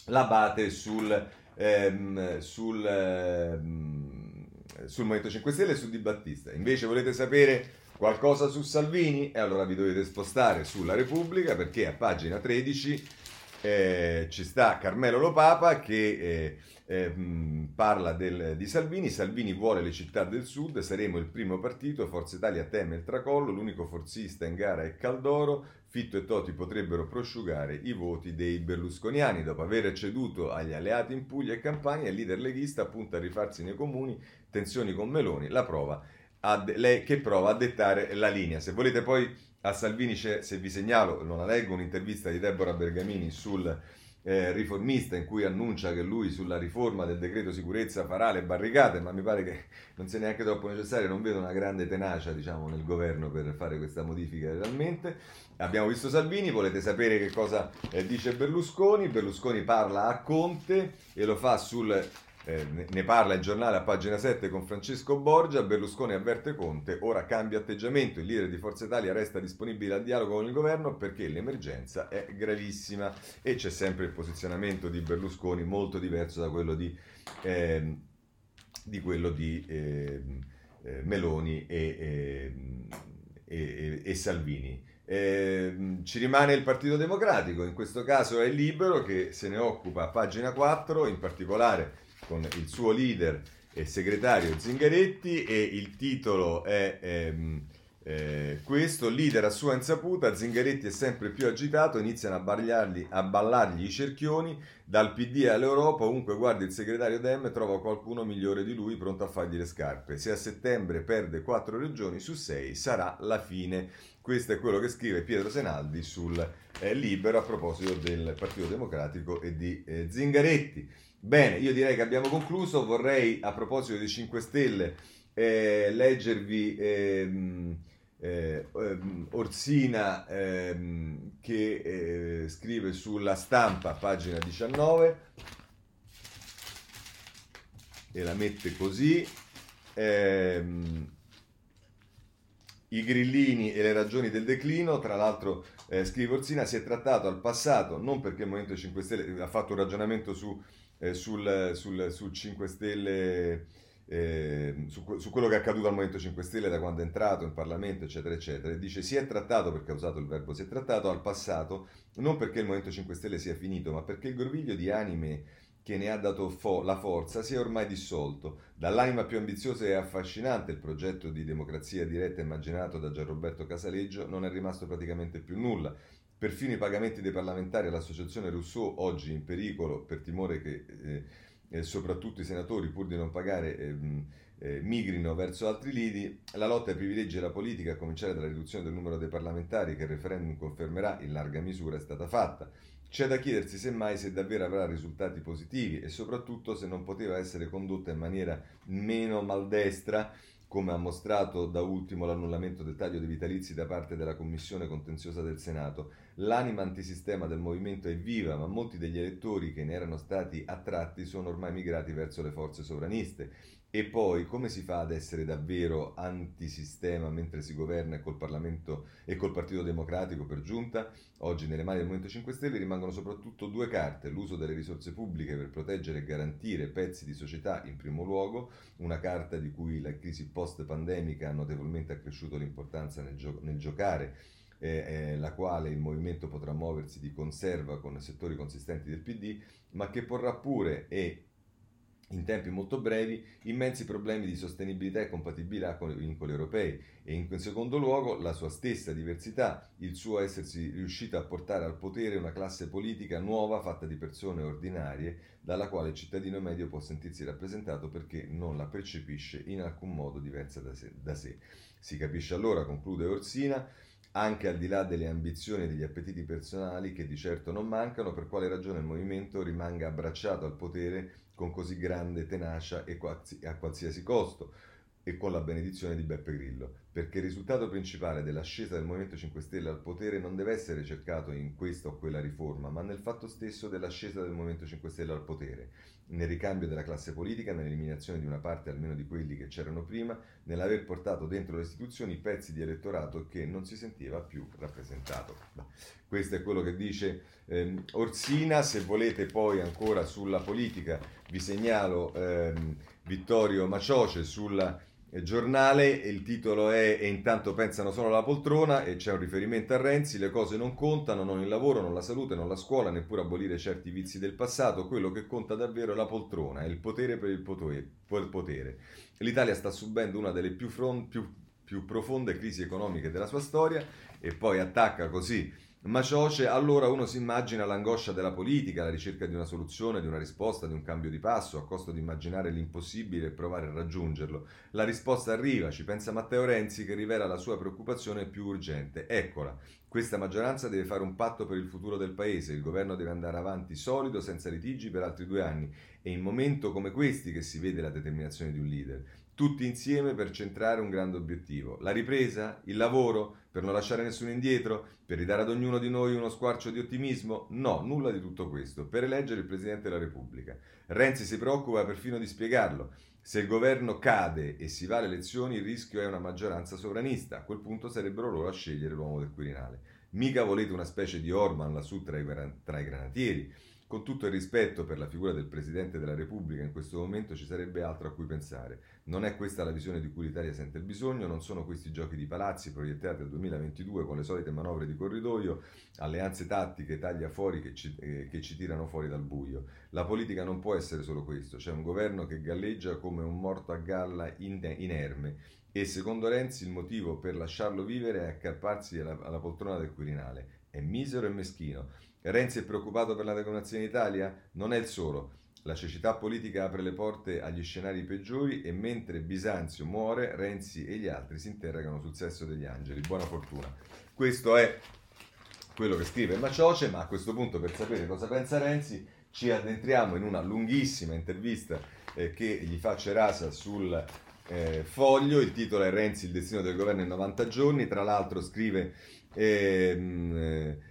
l'Abate sul, ehm, sul, ehm, sul Movimento 5 Stelle e su Di Battista. Invece volete sapere qualcosa su Salvini? E allora vi dovete spostare sulla Repubblica perché a pagina 13 eh, ci sta Carmelo Lopapa che... Eh, eh, parla del, di Salvini, Salvini vuole le città del sud, saremo il primo partito, Forza Italia teme il tracollo, l'unico forzista in gara è Caldoro, Fitto e Toti potrebbero prosciugare i voti dei berlusconiani. Dopo aver ceduto agli alleati in Puglia e Campania, il leader leghista punta a rifarsi nei comuni, tensioni con Meloni, la prova a, lei che prova a dettare la linea. Se volete poi a Salvini, se vi segnalo, non la leggo, un'intervista di Deborah Bergamini sul eh, riformista in cui annuncia che lui sulla riforma del decreto sicurezza farà le barricate, ma mi pare che non sia neanche troppo necessario, non vedo una grande tenacia diciamo, nel governo per fare questa modifica realmente. Abbiamo visto Salvini, volete sapere che cosa eh, dice Berlusconi? Berlusconi parla a Conte e lo fa sul eh, ne parla il giornale a pagina 7 con Francesco Borgia, Berlusconi avverte Conte, ora cambia atteggiamento, il leader di Forza Italia resta disponibile al dialogo con il governo perché l'emergenza è gravissima e c'è sempre il posizionamento di Berlusconi molto diverso da quello di, eh, di, quello di eh, Meloni e, e, e Salvini. Eh, ci rimane il Partito Democratico, in questo caso è libero che se ne occupa a pagina 4, in particolare con il suo leader e segretario Zingaretti e il titolo è ehm, eh, questo, leader a sua insaputa, Zingaretti è sempre più agitato, iniziano a, a ballargli i cerchioni, dal PD all'Europa, ovunque guardi il segretario Dem trova qualcuno migliore di lui pronto a fargli le scarpe. Se a settembre perde quattro regioni su sei sarà la fine. Questo è quello che scrive Pietro Senaldi sul eh, Libero a proposito del Partito Democratico e di eh, Zingaretti. Bene, io direi che abbiamo concluso. Vorrei, a proposito dei 5 Stelle, eh, leggervi ehm, eh, ehm, Orsina ehm, che eh, scrive sulla stampa, pagina 19, e la mette così. Ehm, I grillini e le ragioni del declino, tra l'altro eh, scrive Orsina, si è trattato al passato, non perché il Movimento 5 Stelle ha fatto un ragionamento su, eh, sul, sul, sul 5 Stelle eh, su, su, quello che è accaduto al Movimento 5 Stelle da quando è entrato in Parlamento, eccetera, eccetera. E dice si è trattato, perché ha usato il verbo si è trattato, al passato, non perché il Movimento 5 Stelle sia finito, ma perché il groviglio di anime che ne ha dato fo- la forza si è ormai dissolto. Dall'anima più ambiziosa e affascinante il progetto di democrazia diretta immaginato da Gianroberto Casaleggio non è rimasto praticamente più nulla. Perfino i pagamenti dei parlamentari all'associazione Rousseau, oggi in pericolo per timore che... Eh, e soprattutto i senatori, pur di non pagare, eh, eh, migrino verso altri lidi, la lotta ai privilegi della politica, a cominciare dalla riduzione del numero dei parlamentari che il referendum confermerà in larga misura, è stata fatta. C'è da chiedersi semmai se davvero avrà risultati positivi e soprattutto se non poteva essere condotta in maniera meno maldestra come ha mostrato da ultimo l'annullamento del taglio dei vitalizi da parte della Commissione contenziosa del Senato. L'anima antisistema del movimento è viva, ma molti degli elettori che ne erano stati attratti sono ormai migrati verso le forze sovraniste. E poi come si fa ad essere davvero antisistema mentre si governa col Parlamento e col Partito Democratico per giunta? Oggi nelle mani del Movimento 5 Stelle rimangono soprattutto due carte, l'uso delle risorse pubbliche per proteggere e garantire pezzi di società in primo luogo, una carta di cui la crisi post-pandemica ha notevolmente accresciuto l'importanza nel, gio- nel giocare, eh, eh, la quale il movimento potrà muoversi di conserva con settori consistenti del PD, ma che porrà pure e in tempi molto brevi immensi problemi di sostenibilità e compatibilità con i vincoli europei e in secondo luogo la sua stessa diversità, il suo essersi riuscito a portare al potere una classe politica nuova fatta di persone ordinarie dalla quale il cittadino medio può sentirsi rappresentato perché non la percepisce in alcun modo diversa da sé. Da sé. Si capisce allora, conclude Orsina, anche al di là delle ambizioni e degli appetiti personali che di certo non mancano, per quale ragione il movimento rimanga abbracciato al potere con così grande tenacia e a qualsiasi costo e con la benedizione di Beppe Grillo, perché il risultato principale dell'ascesa del Movimento 5 Stelle al potere non deve essere cercato in questa o quella riforma, ma nel fatto stesso dell'ascesa del Movimento 5 Stelle al potere, nel ricambio della classe politica, nell'eliminazione di una parte almeno di quelli che c'erano prima, nell'aver portato dentro le istituzioni pezzi di elettorato che non si sentiva più rappresentato. Questo è quello che dice ehm, Orsina, se volete poi ancora sulla politica vi segnalo ehm, Vittorio Macioce sulla giornale, il titolo è E intanto pensano solo alla poltrona e c'è un riferimento a Renzi, le cose non contano, non il lavoro, non la salute, non la scuola, neppure abolire certi vizi del passato, quello che conta davvero è la poltrona, è il potere per il potere. L'Italia sta subendo una delle più, front, più, più profonde crisi economiche della sua storia e poi attacca così Macioce, allora uno si immagina l'angoscia della politica, la ricerca di una soluzione, di una risposta, di un cambio di passo, a costo di immaginare l'impossibile e provare a raggiungerlo. La risposta arriva, ci pensa Matteo Renzi che rivela la sua preoccupazione più urgente. Eccola, questa maggioranza deve fare un patto per il futuro del paese, il governo deve andare avanti solido, senza litigi per altri due anni. È in momento come questi che si vede la determinazione di un leader tutti insieme per centrare un grande obiettivo. La ripresa? Il lavoro? Per non lasciare nessuno indietro? Per ridare ad ognuno di noi uno squarcio di ottimismo? No, nulla di tutto questo. Per eleggere il Presidente della Repubblica. Renzi si preoccupa perfino di spiegarlo. Se il governo cade e si va alle elezioni, il rischio è una maggioranza sovranista. A quel punto sarebbero loro a scegliere l'uomo del Quirinale. Mica volete una specie di Orban lassù tra i, tra i granatieri con tutto il rispetto per la figura del Presidente della Repubblica, in questo momento ci sarebbe altro a cui pensare. Non è questa la visione di cui l'Italia sente il bisogno, non sono questi giochi di palazzi proiettati al 2022 con le solite manovre di corridoio, alleanze tattiche, taglia fuori che ci, eh, che ci tirano fuori dal buio. La politica non può essere solo questo, c'è un governo che galleggia come un morto a galla inerme e secondo Renzi il motivo per lasciarlo vivere è accarparsi alla, alla poltrona del Quirinale. È misero e meschino. Renzi è preoccupato per la democrazia in Italia? Non è il solo. La cecità politica apre le porte agli scenari peggiori e mentre Bisanzio muore, Renzi e gli altri si interrogano sul sesso degli angeli. Buona fortuna. Questo è quello che scrive Macioce, ma a questo punto per sapere cosa pensa Renzi ci addentriamo in una lunghissima intervista eh, che gli fa Cerasa sul eh, foglio, il titolo è Renzi, il destino del governo in 90 giorni, tra l'altro scrive... Ehm, eh,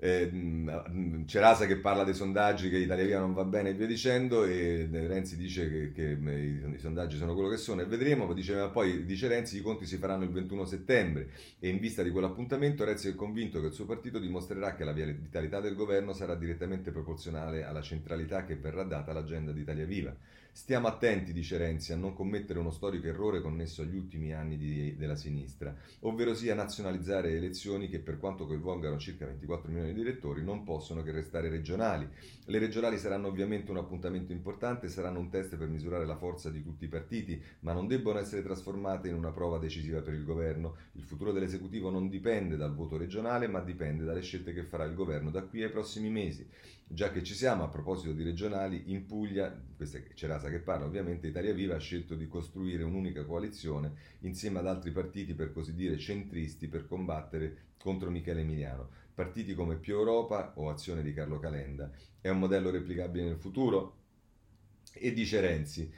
eh, Cerasa che parla dei sondaggi che Italia Via non va bene e via dicendo e Renzi dice che, che i, i, sondaggi sono quello che sono e vedremo dice, ma poi dice Renzi i conti si faranno il 21 settembre. E in vista di quell'appuntamento Renzi è convinto che il suo partito dimostrerà che la vitalità del governo sarà direttamente proporzionale alla centralità che verrà data all'agenda di Italia Viva Stiamo attenti, dice Renzi, a non commettere uno storico errore connesso agli ultimi anni di, della sinistra, ovvero sia nazionalizzare elezioni che per quanto coinvolgano circa 24 milioni di elettori non possono che restare regionali. Le regionali saranno ovviamente un appuntamento importante, saranno un test per misurare la forza di tutti i partiti, ma non debbono essere trasformate in una prova decisiva per il governo. Il futuro dell'esecutivo non dipende dal voto regionale, ma dipende dalle scelte che farà il governo da qui ai prossimi mesi. Già che ci siamo, a proposito di regionali, in Puglia, questa è Cerasa che parla, ovviamente Italia Viva ha scelto di costruire un'unica coalizione insieme ad altri partiti, per così dire, centristi per combattere contro Michele Emiliano. Partiti come Più Europa o Azione di Carlo Calenda. È un modello replicabile nel futuro? E dice Renzi,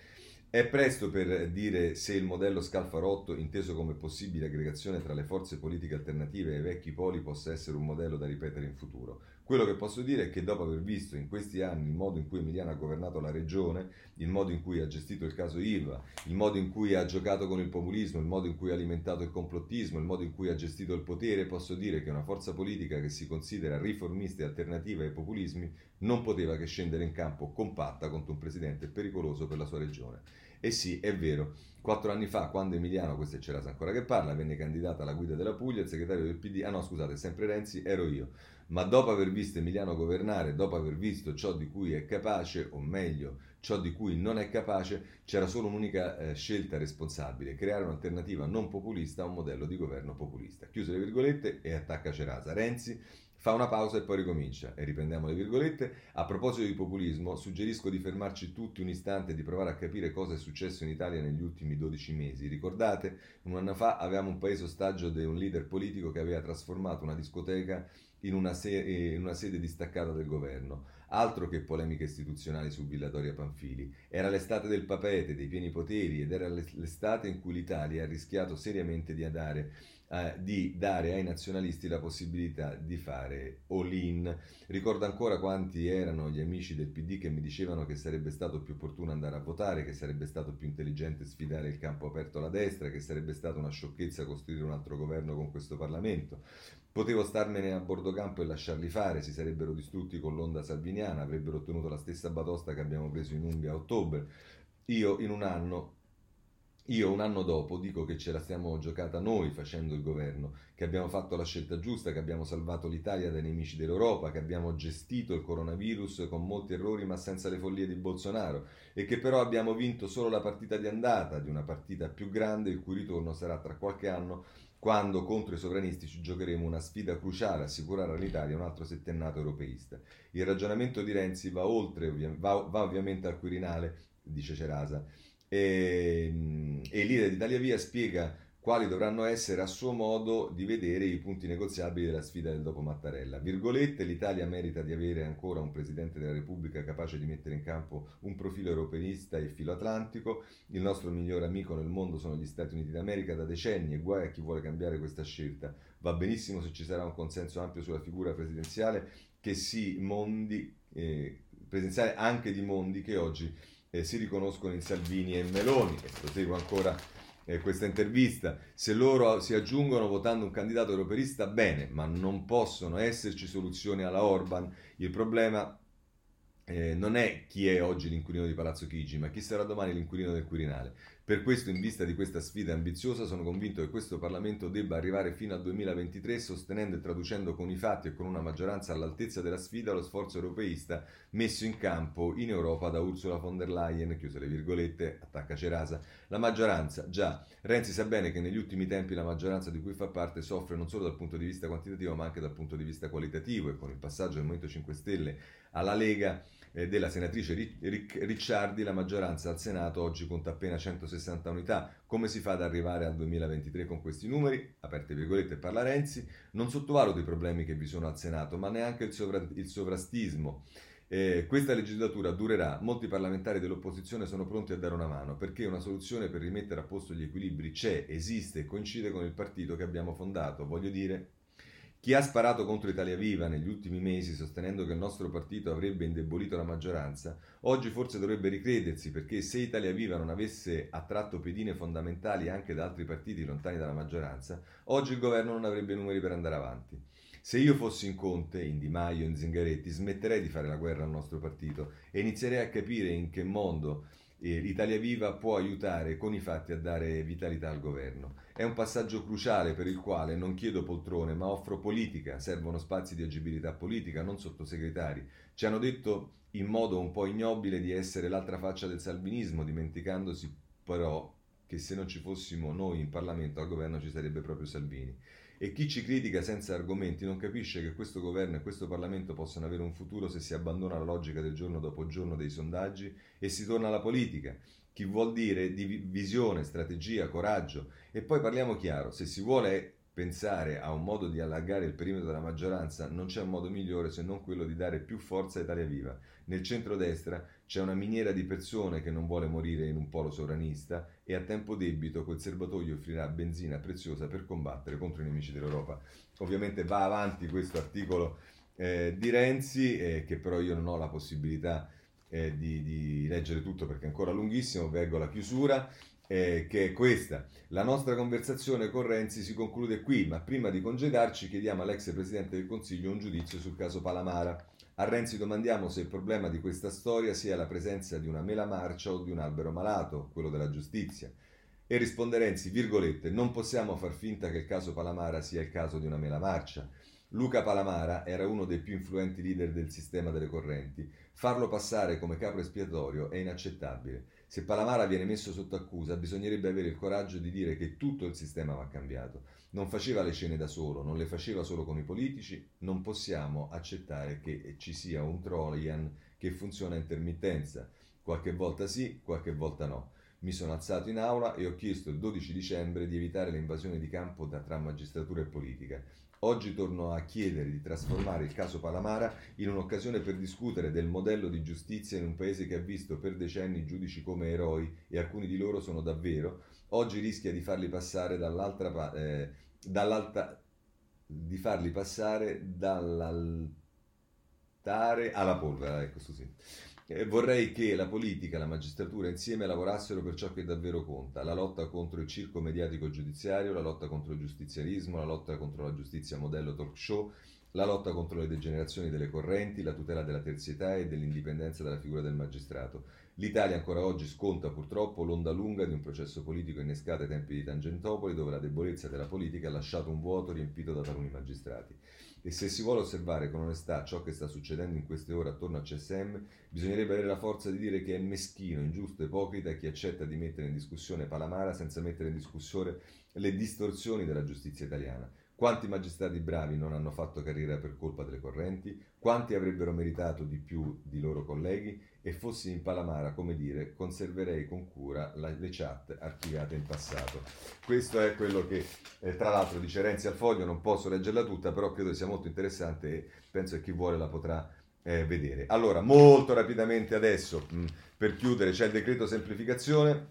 è presto per dire se il modello Scalfarotto, inteso come possibile aggregazione tra le forze politiche alternative ai vecchi poli, possa essere un modello da ripetere in futuro. Quello che posso dire è che dopo aver visto in questi anni il modo in cui Emiliano ha governato la regione, il modo in cui ha gestito il caso IVA, il modo in cui ha giocato con il populismo, il modo in cui ha alimentato il complottismo, il modo in cui ha gestito il potere, posso dire che una forza politica che si considera riformista e alternativa ai populismi non poteva che scendere in campo compatta contro un presidente pericoloso per la sua regione. E sì, è vero, quattro anni fa, quando Emiliano, questo è Cerasa ancora che parla, venne candidata alla guida della Puglia, il segretario del PD, ah no scusate, sempre Renzi, ero io ma dopo aver visto Emiliano governare, dopo aver visto ciò di cui è capace, o meglio, ciò di cui non è capace, c'era solo un'unica eh, scelta responsabile, creare un'alternativa non populista a un modello di governo populista. Chiuse le virgolette e attacca Cerasa. Renzi fa una pausa e poi ricomincia. E riprendiamo le virgolette. A proposito di populismo, suggerisco di fermarci tutti un istante e di provare a capire cosa è successo in Italia negli ultimi 12 mesi. Ricordate? Un anno fa avevamo un paese ostaggio di un leader politico che aveva trasformato una discoteca in una, se- eh, in una, sede distaccata del governo. Altro che polemiche istituzionali su Villatoria Panfili. Era l'estate del papete, dei pieni poteri ed era l'estate in cui l'Italia ha rischiato seriamente di andare eh, di dare ai nazionalisti la possibilità di fare all-in. Ricordo ancora quanti erano gli amici del PD che mi dicevano che sarebbe stato più opportuno andare a votare, che sarebbe stato più intelligente sfidare il campo aperto alla destra, che sarebbe stata una sciocchezza costruire un altro governo con questo Parlamento. Potevo starmene a bordo campo e lasciarli fare, si sarebbero distrutti con l'onda salviniana, avrebbero ottenuto la stessa batosta che abbiamo preso in Umbria a ottobre. Io in un anno io un anno dopo dico che ce la stiamo giocata noi facendo il governo, che abbiamo fatto la scelta giusta, che abbiamo salvato l'Italia dai nemici dell'Europa, che abbiamo gestito il coronavirus con molti errori ma senza le follie di Bolsonaro e che però abbiamo vinto solo la partita di andata di una partita più grande il cui ritorno sarà tra qualche anno quando contro i sovranisti ci giocheremo una sfida cruciale, assicurare all'Italia un altro settennato europeista. Il ragionamento di Renzi va oltre, va, va ovviamente al Quirinale, dice Cerasa, e, e il leader di Italia Via spiega quali dovranno essere a suo modo di vedere i punti negoziabili della sfida del dopo Mattarella. Virgolette, l'Italia merita di avere ancora un Presidente della Repubblica capace di mettere in campo un profilo europeista e filoatlantico. Il nostro migliore amico nel mondo sono gli Stati Uniti d'America da decenni e guai a chi vuole cambiare questa scelta. Va benissimo se ci sarà un consenso ampio sulla figura presidenziale che si mondi, eh, presidenziale anche di mondi che oggi eh, si riconoscono in Salvini e Meloni. E proseguo ancora eh, questa intervista, se loro si aggiungono votando un candidato europeista, bene, ma non possono esserci soluzioni alla Orban. Il problema eh, non è chi è oggi l'inquilino di Palazzo Chigi, ma chi sarà domani l'inquilino del Quirinale. Per questo, in vista di questa sfida ambiziosa, sono convinto che questo Parlamento debba arrivare fino al 2023 sostenendo e traducendo con i fatti e con una maggioranza all'altezza della sfida lo sforzo europeista messo in campo in Europa da Ursula von der Leyen, chiuse le virgolette, attacca Cerasa. La maggioranza, già, Renzi sa bene che negli ultimi tempi la maggioranza di cui fa parte soffre non solo dal punto di vista quantitativo ma anche dal punto di vista qualitativo e con il passaggio del Movimento 5 Stelle alla Lega eh, della senatrice Ricciardi, la maggioranza al Senato oggi conta appena 160 unità. Come si fa ad arrivare al 2023 con questi numeri? Aperte virgolette, parla Renzi. Non sottovaluto i problemi che vi sono al Senato, ma neanche il, sovra- il sovrastismo Eh, questa legislatura durerà, molti parlamentari dell'opposizione sono pronti a dare una mano perché una soluzione per rimettere a posto gli equilibri c'è, esiste e coincide con il partito che abbiamo fondato. Voglio dire, chi ha sparato contro Italia Viva negli ultimi mesi sostenendo che il nostro partito avrebbe indebolito la maggioranza, oggi forse dovrebbe ricredersi perché se Italia Viva non avesse attratto pedine fondamentali anche da altri partiti lontani dalla maggioranza, oggi il governo non avrebbe numeri per andare avanti. Se io fossi in Conte, in Di Maio, in Zingaretti, smetterei di fare la guerra al nostro partito e inizierei a capire in che modo eh, l'Italia Viva può aiutare con i fatti a dare vitalità al governo. È un passaggio cruciale per il quale non chiedo poltrone, ma offro politica, servono spazi di agibilità politica, non sottosegretari. Ci hanno detto in modo un po' ignobile di essere l'altra faccia del salvinismo, dimenticandosi però che se non ci fossimo noi in Parlamento al governo ci sarebbe proprio Salvini. E chi ci critica senza argomenti non capisce che questo governo e questo Parlamento possono avere un futuro se si abbandona la logica del giorno dopo giorno dei sondaggi e si torna alla politica. Chi vuol dire di visione, strategia, coraggio. E poi parliamo chiaro, se si vuole pensare a un modo di allargare il perimetro della maggioranza, non c'è un modo migliore se non quello di dare più forza a Italia Viva. Nel centrodestra c'è una miniera di persone che non vuole morire in un polo sovranista e a tempo debito quel serbatoio offrirà benzina preziosa per combattere contro i nemici dell'Europa. Ovviamente va avanti questo articolo eh, di Renzi, eh, che però io non ho la possibilità eh, di, di, leggere tutto perché è ancora lunghissimo, vengo alla chiusura. Eh, che è questa. La nostra conversazione con Renzi si conclude qui, ma prima di congedarci chiediamo all'ex Presidente del Consiglio un giudizio sul caso Palamara. A Renzi domandiamo se il problema di questa storia sia la presenza di una mela marcia o di un albero malato, quello della giustizia. E risponde Renzi, virgolette, non possiamo far finta che il caso Palamara sia il caso di una mela marcia. Luca Palamara era uno dei più influenti leader del sistema delle correnti. Farlo passare come capo espiatorio è inaccettabile. Se Palamara viene messo sotto accusa, bisognerebbe avere il coraggio di dire che tutto il sistema va cambiato. Non faceva le cene da solo, non le faceva solo con i politici, non possiamo accettare che ci sia un Trojan che funziona a intermittenza. Qualche volta sì, qualche volta no. Mi sono alzato in aula e ho chiesto il 12 dicembre di evitare l'invasione di campo da, tra magistratura e politica. Oggi torno a chiedere di trasformare il caso Palamara in un'occasione per discutere del modello di giustizia in un paese che ha visto per decenni giudici come eroi e alcuni di loro sono davvero, oggi rischia di farli passare dall'altra, eh, dall'alta, di farli passare dall'altare alla polvere. Ecco, sì. Eh, vorrei che la politica e la magistratura insieme lavorassero per ciò che davvero conta, la lotta contro il circo mediatico giudiziario, la lotta contro il giustiziarismo, la lotta contro la giustizia modello talk show, la lotta contro le degenerazioni delle correnti, la tutela della terzietà e dell'indipendenza della figura del magistrato. L'Italia ancora oggi sconta purtroppo l'onda lunga di un processo politico innescato ai tempi di Tangentopoli, dove la debolezza della politica ha lasciato un vuoto riempito da taluni magistrati. E se si vuole osservare con onestà ciò che sta succedendo in queste ore attorno a CSM, bisognerebbe avere la forza di dire che è meschino, ingiusto, ipocrita chi accetta di mettere in discussione Palamara senza mettere in discussione le distorsioni della giustizia italiana. Quanti magistrati bravi non hanno fatto carriera per colpa delle correnti? Quanti avrebbero meritato di più di loro colleghi? E fossi in Palamara, come dire, conserverei con cura la, le chat archiviate in passato. Questo è quello che, eh, tra l'altro, dice Renzi al foglio, non posso leggerla tutta, però credo sia molto interessante e penso che chi vuole la potrà eh, vedere. Allora, molto rapidamente adesso, mh, per chiudere, c'è il decreto semplificazione,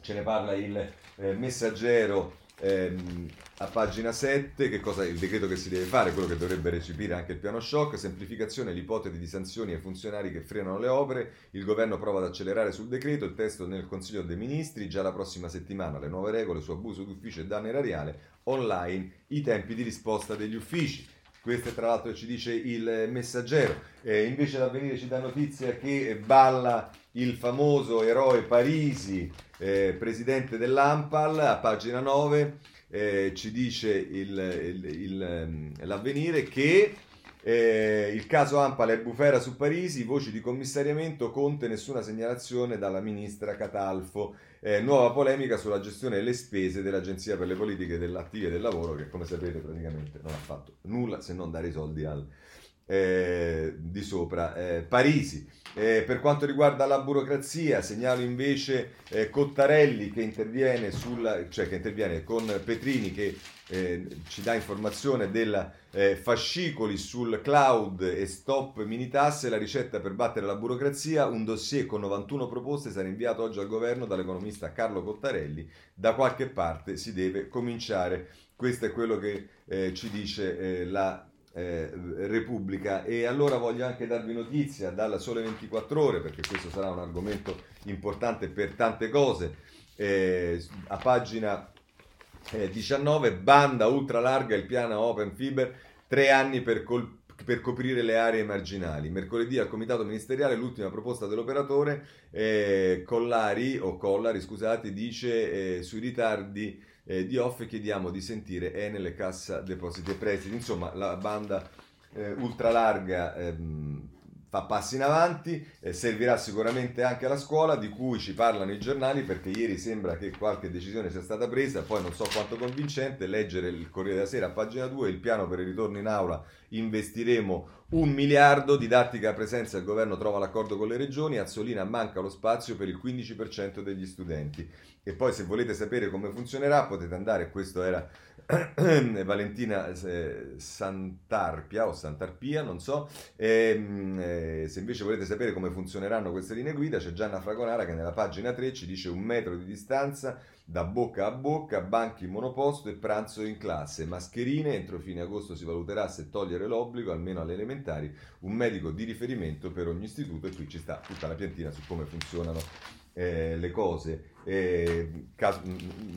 ce ne parla il eh, messaggero Ehm, a pagina 7, che cosa, il decreto che si deve fare, quello che dovrebbe recepire anche il piano shock, semplificazione, l'ipotesi di sanzioni ai funzionari che frenano le opere, il governo prova ad accelerare sul decreto, il testo nel Consiglio dei Ministri, già la prossima settimana le nuove regole su abuso d'ufficio e danno erariale, online. I tempi di risposta degli uffici. Questo tra l'altro ci dice il messaggero. Eh, invece l'avvenire ci dà notizia che balla il famoso eroe Parisi, eh, presidente dell'Ampal, a pagina 9 eh, ci dice il, il, il, ehm, l'avvenire che eh, il caso Ampal è bufera su Parisi, voci di commissariamento, Conte, nessuna segnalazione dalla ministra Catalfo. Eh, nuova polemica sulla gestione delle spese dell'Agenzia per le politiche dell'attivo e del lavoro che come sapete praticamente non ha fatto nulla se non dare i soldi al, eh, di sopra eh, Parisi. Eh, per quanto riguarda la burocrazia, segnalo invece eh, Cottarelli che interviene, sulla, cioè che interviene con Petrini che eh, ci dà informazione della eh, fascicoli sul cloud e stop mini tasse, la ricetta per battere la burocrazia, un dossier con 91 proposte sarà inviato oggi al governo dall'economista Carlo Cottarelli, da qualche parte si deve cominciare. Questo è quello che ci dice la eh, Repubblica e allora voglio anche darvi notizia dalla Sole 24 ore perché questo sarà un argomento importante per tante cose eh, a pagina eh, 19 banda ultra larga il piano Open Fiber tre anni per, col- per coprire le aree marginali. Mercoledì al comitato ministeriale l'ultima proposta dell'operatore eh, Collari, o Collari scusate, dice eh, sui ritardi eh, di off chiediamo di sentire Enel Cassa Depositi e Prestiti. Insomma, la banda eh, ultralarga ehm, fa passi in avanti, eh, servirà sicuramente anche alla scuola di cui ci parlano i giornali perché ieri sembra che qualche decisione sia stata presa, poi non so quanto convincente, leggere il Corriere della Sera pagina 2, il piano per il ritorno in aula investiremo un miliardo, didattica presenza, il governo trova l'accordo con le regioni, a Solina manca lo spazio per il 15% degli studenti. E poi se volete sapere come funzionerà potete andare, questo era Valentina eh, Santarpia o Santarpia, non so. E, ehm, eh, se invece volete sapere come funzioneranno queste linee guida, c'è Gianna Fragonara che nella pagina 3 ci dice un metro di distanza da bocca a bocca, banchi in monoposto e pranzo in classe, mascherine, entro fine agosto si valuterà se togliere l'obbligo, almeno alle elementari, un medico di riferimento per ogni istituto e qui ci sta tutta la piantina su come funzionano eh, le cose. Eh, caso,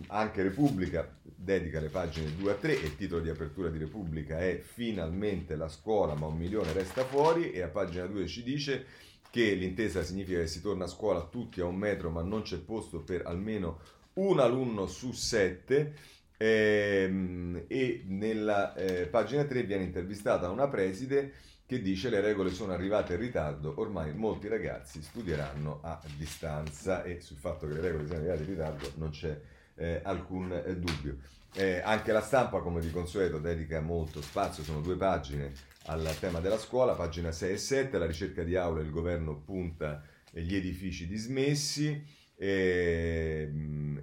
anche Repubblica dedica le pagine 2 a 3 e il titolo di apertura di Repubblica è Finalmente la scuola ma un milione resta fuori e a pagina 2 ci dice che l'intesa significa che si torna a scuola tutti a un metro ma non c'è posto per almeno un alunno su sette ehm, e nella eh, pagina 3 viene intervistata una preside che dice le regole sono arrivate in ritardo, ormai molti ragazzi studieranno a distanza e sul fatto che le regole siano arrivate in ritardo non c'è eh, alcun eh, dubbio. Eh, anche la stampa, come di consueto, dedica molto spazio, sono due pagine al tema della scuola, pagina 6 e 7, la ricerca di aula, il governo punta gli edifici dismessi, e,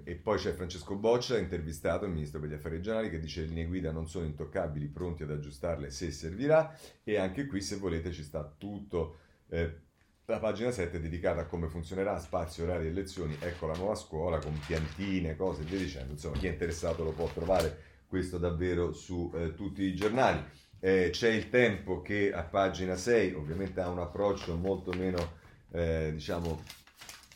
e, poi c'è Francesco Boccia, intervistato, il ministro per gli affari regionali, che dice che le linee guida non sono intoccabili, pronti ad aggiustarle se servirà. E anche qui, se volete, ci sta tutto. Eh, la pagina 7 è dedicata a come funzionerà spazio, orari e lezioni. Ecco la nuova scuola con piantine, cose e via dicendo. Insomma, chi è interessato lo può trovare questo davvero su eh, tutti i giornali. Eh, c'è il tempo che a pagina 6 ovviamente ha un approccio molto meno, eh, diciamo,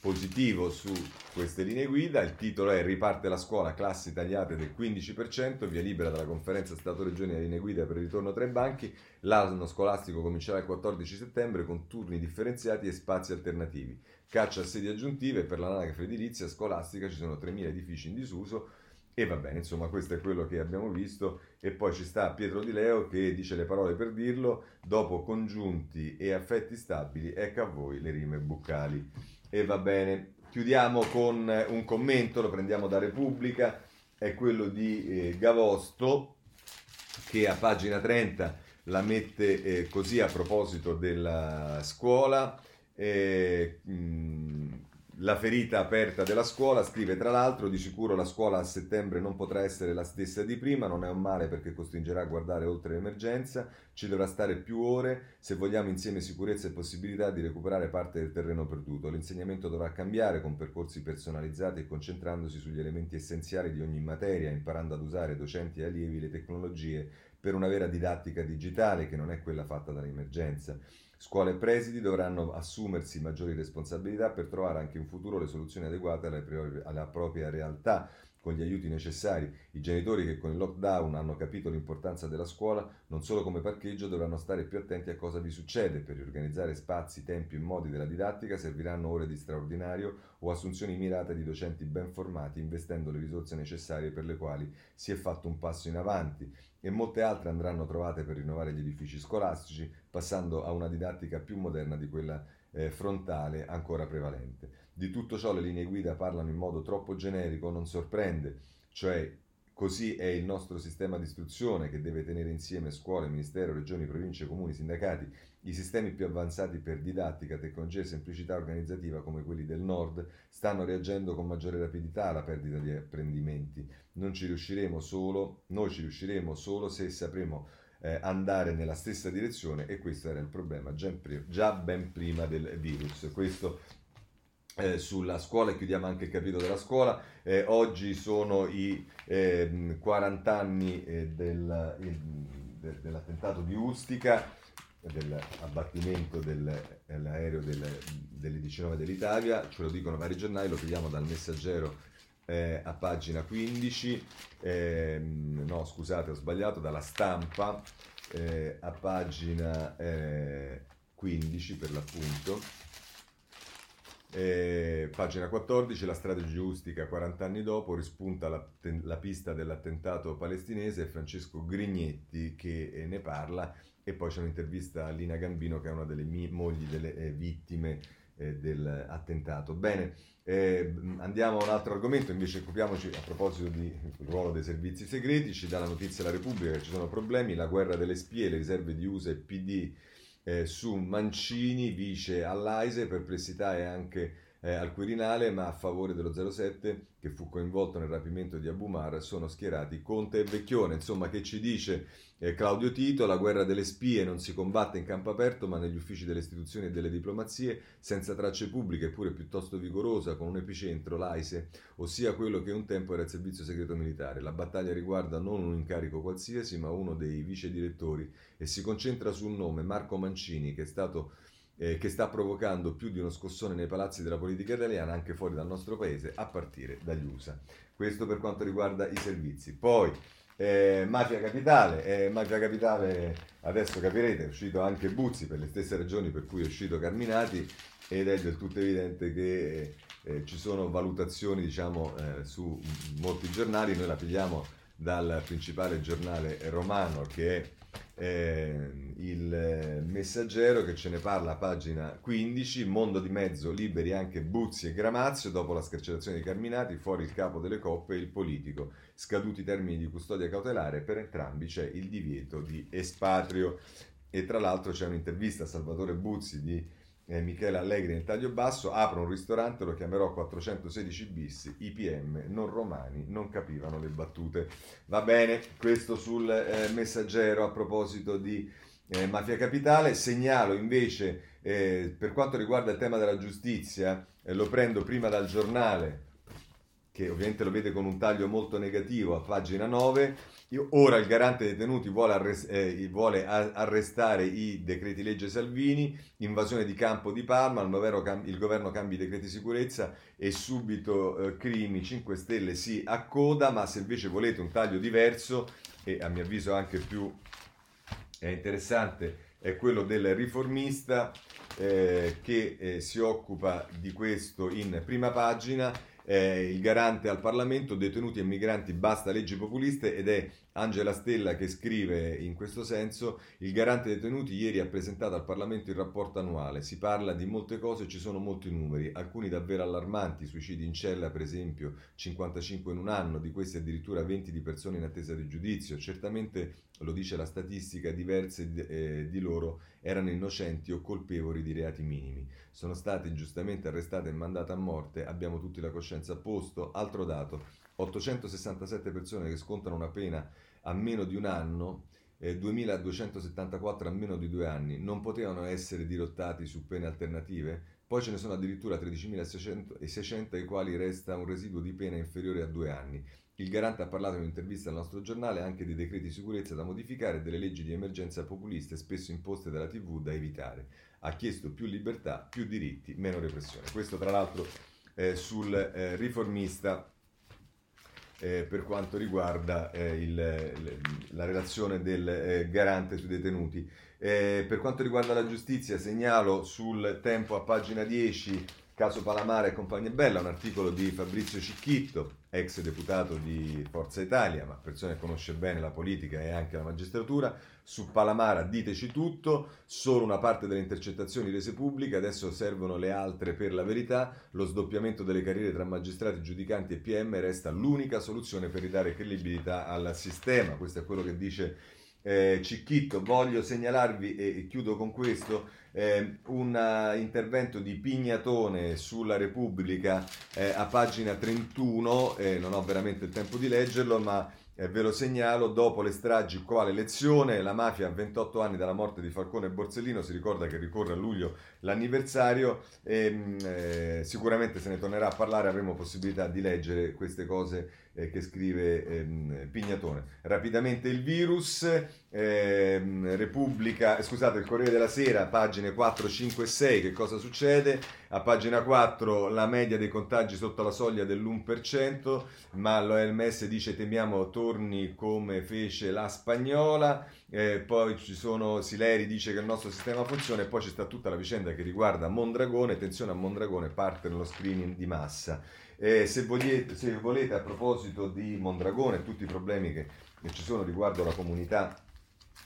positivo su queste linee guida. Il titolo è Riparte la scuola, classi tagliate del 15%, via libera dalla conferenza Stato-Regioni e linee guida per il ritorno tra i banchi. L'anno scolastico comincerà il 14 settembre con turni differenziati e spazi alternativi. Caccia a sedi aggiuntive per l'anagrafe edilizia scolastica, ci sono 3.000 edifici in disuso. E va bene, insomma, questo è quello che abbiamo visto. E poi ci sta Pietro Di Leo che dice le parole per dirlo: dopo congiunti e affetti stabili, ecco a voi le rime buccali. E va bene, chiudiamo con eh, un commento, lo prendiamo da Repubblica, è quello di eh, Gavosto che a pagina 30 la mette eh, così a proposito della scuola. Eh, mh, la ferita aperta della scuola, scrive tra l'altro, di sicuro la scuola a settembre non potrà essere la stessa di prima, non è un male perché costringerà a guardare oltre l'emergenza, ci dovrà stare più ore se vogliamo insieme sicurezza e possibilità di recuperare parte del terreno perduto. L'insegnamento dovrà cambiare con percorsi personalizzati e concentrandosi sugli elementi essenziali di ogni materia, imparando ad usare docenti e allievi le tecnologie per una vera didattica digitale che non è quella fatta dall'emergenza. Scuole e presidi dovranno assumersi maggiori responsabilità per trovare anche in futuro le soluzioni adeguate alla propria realtà, con gli aiuti necessari. I genitori che con il lockdown hanno capito l'importanza della scuola, non solo come parcheggio, dovranno stare più attenti a cosa vi succede. Per riorganizzare spazi, tempi e modi della didattica serviranno ore di straordinario o assunzioni mirate di docenti ben formati, investendo le risorse necessarie per le quali si è fatto un passo in avanti e molte altre andranno trovate per rinnovare gli edifici scolastici, passando a una didattica più moderna di quella eh, frontale ancora prevalente. Di tutto ciò le linee guida parlano in modo troppo generico, non sorprende, cioè Così è il nostro sistema di istruzione che deve tenere insieme scuole, ministero, regioni, province, comuni, sindacati, i sistemi più avanzati per didattica, tecnologia e semplicità organizzativa come quelli del nord stanno reagendo con maggiore rapidità alla perdita di apprendimenti. Non ci riusciremo solo, noi ci riusciremo solo se sapremo eh, andare nella stessa direzione e questo era il problema già, già ben prima del virus. Questo eh, sulla scuola e chiudiamo anche il capitolo della scuola. Eh, oggi sono i eh, 40 anni del, il, de, dell'attentato di Ustica, dell'abbattimento dell'aereo del, delle 19 dell'Italia, ce lo dicono vari giornali, lo vediamo dal messaggero eh, a pagina 15, ehm, no scusate ho sbagliato, dalla stampa eh, a pagina 15 per l'appunto. Eh, pagina 14, la strada giustica 40 anni dopo, rispunta la, la pista dell'attentato palestinese Francesco Grignetti che eh, ne parla e poi c'è un'intervista a Lina Gambino che è una delle mie, mogli delle eh, vittime eh, dell'attentato. Bene, eh, andiamo a un altro argomento, invece occupiamoci a proposito del ruolo dei servizi segreti, ci dà la notizia la Repubblica che ci sono problemi, la guerra delle spie, le riserve di USA e PD eh, su Mancini, vice all'AISE, perplessità e anche eh, al Quirinale, ma a favore dello 07 che fu coinvolto nel rapimento di Abumar, sono schierati Conte e Vecchione. Insomma, che ci dice eh, Claudio Tito? La guerra delle spie non si combatte in campo aperto, ma negli uffici delle istituzioni e delle diplomazie, senza tracce pubbliche, eppure piuttosto vigorosa, con un epicentro, l'AISE, ossia quello che un tempo era il servizio segreto militare. La battaglia riguarda non un incarico qualsiasi, ma uno dei vice direttori e si concentra su un nome, Marco Mancini, che è stato eh, che sta provocando più di uno scossone nei palazzi della politica italiana, anche fuori dal nostro paese, a partire dagli USA. Questo per quanto riguarda i servizi. Poi, eh, Mafia Capitale, eh, Mafia Capitale, adesso capirete, è uscito anche Buzzi per le stesse ragioni per cui è uscito Carminati ed è del tutto evidente che eh, ci sono valutazioni diciamo, eh, su molti giornali, noi la pigliamo dal principale giornale romano che è eh, il messaggero che ce ne parla pagina 15, mondo di mezzo, liberi anche Buzzi e Gramazio, dopo la scarcerazione di Carminati, fuori il capo delle coppe e il politico, scaduti i termini di custodia cautelare, per entrambi c'è il divieto di espatrio. E tra l'altro c'è un'intervista a Salvatore Buzzi di eh, Michele Allegri nel taglio basso, apro un ristorante, lo chiamerò 416 bis, IPM, non romani, non capivano le battute. Va bene, questo sul eh, messaggero a proposito di eh, Mafia Capitale. Segnalo invece, eh, per quanto riguarda il tema della giustizia, eh, lo prendo prima dal giornale, che ovviamente lo vede con un taglio molto negativo a pagina 9, Ora il garante dei tenuti vuole, arrest- eh, vuole arrestare i decreti legge Salvini, invasione di campo di Palma, il, cam- il governo cambia i decreti sicurezza e subito eh, Crimi 5 Stelle si accoda, ma se invece volete un taglio diverso e a mio avviso anche più eh, interessante è quello del riformista eh, che eh, si occupa di questo in prima pagina eh, il garante al Parlamento, detenuti e migranti, basta leggi populiste ed è Angela Stella che scrive in questo senso, il garante detenuti ieri ha presentato al Parlamento il rapporto annuale, si parla di molte cose, ci sono molti numeri, alcuni davvero allarmanti, suicidi in cella per esempio 55 in un anno, di questi addirittura 20 di persone in attesa di giudizio, certamente lo dice la statistica, diverse eh, di loro erano innocenti o colpevoli di reati minimi. Sono state ingiustamente arrestate e mandate a morte, abbiamo tutti la coscienza a posto. Altro dato, 867 persone che scontano una pena a meno di un anno, eh, 2274 a meno di due anni, non potevano essere dirottati su pene alternative? Poi ce ne sono addirittura 13.600 ai quali resta un residuo di pena inferiore a due anni. Il garante ha parlato in un'intervista al nostro giornale anche dei decreti di sicurezza da modificare e delle leggi di emergenza populiste spesso imposte dalla TV da evitare. Ha chiesto più libertà, più diritti, meno repressione. Questo tra l'altro eh, sul eh, riformista eh, per quanto riguarda eh, il, la relazione del eh, garante sui detenuti. Eh, per quanto riguarda la giustizia segnalo sul tempo a pagina 10 Caso Palamara e compagnia bella, un articolo di Fabrizio Cicchitto, ex deputato di Forza Italia, ma persona che conosce bene la politica e anche la magistratura, su Palamara diteci tutto, solo una parte delle intercettazioni rese pubbliche, adesso servono le altre per la verità, lo sdoppiamento delle carriere tra magistrati, giudicanti e PM resta l'unica soluzione per ridare credibilità al sistema, questo è quello che dice eh, Cicchitto. Voglio segnalarvi, e chiudo con questo, eh, un intervento di Pignatone sulla Repubblica eh, a pagina 31, eh, non ho veramente il tempo di leggerlo, ma eh, ve lo segnalo, dopo le stragi quale lezione, la mafia a 28 anni dalla morte di Falcone e Borsellino, si ricorda che ricorre a luglio l'anniversario e ehm, eh, sicuramente se ne tornerà a parlare, avremo possibilità di leggere queste cose eh, che scrive ehm, Pignatone. Rapidamente il virus, ehm, Repubblica, scusate, il Corriere della Sera, pagine 4, 5 e 6, che cosa succede? A pagina 4 la media dei contagi sotto la soglia dell'1%, ma l'OMS dice temiamo torni come fece la spagnola, eh, poi ci sono Sileri dice che il nostro sistema funziona e poi ci sta tutta la vicenda che riguarda Mondragone, attenzione a Mondragone, parte nello screening di massa. Eh, se, volete, se, volete, a proposito di Mondragone tutti i problemi che, ci sono riguardo la comunità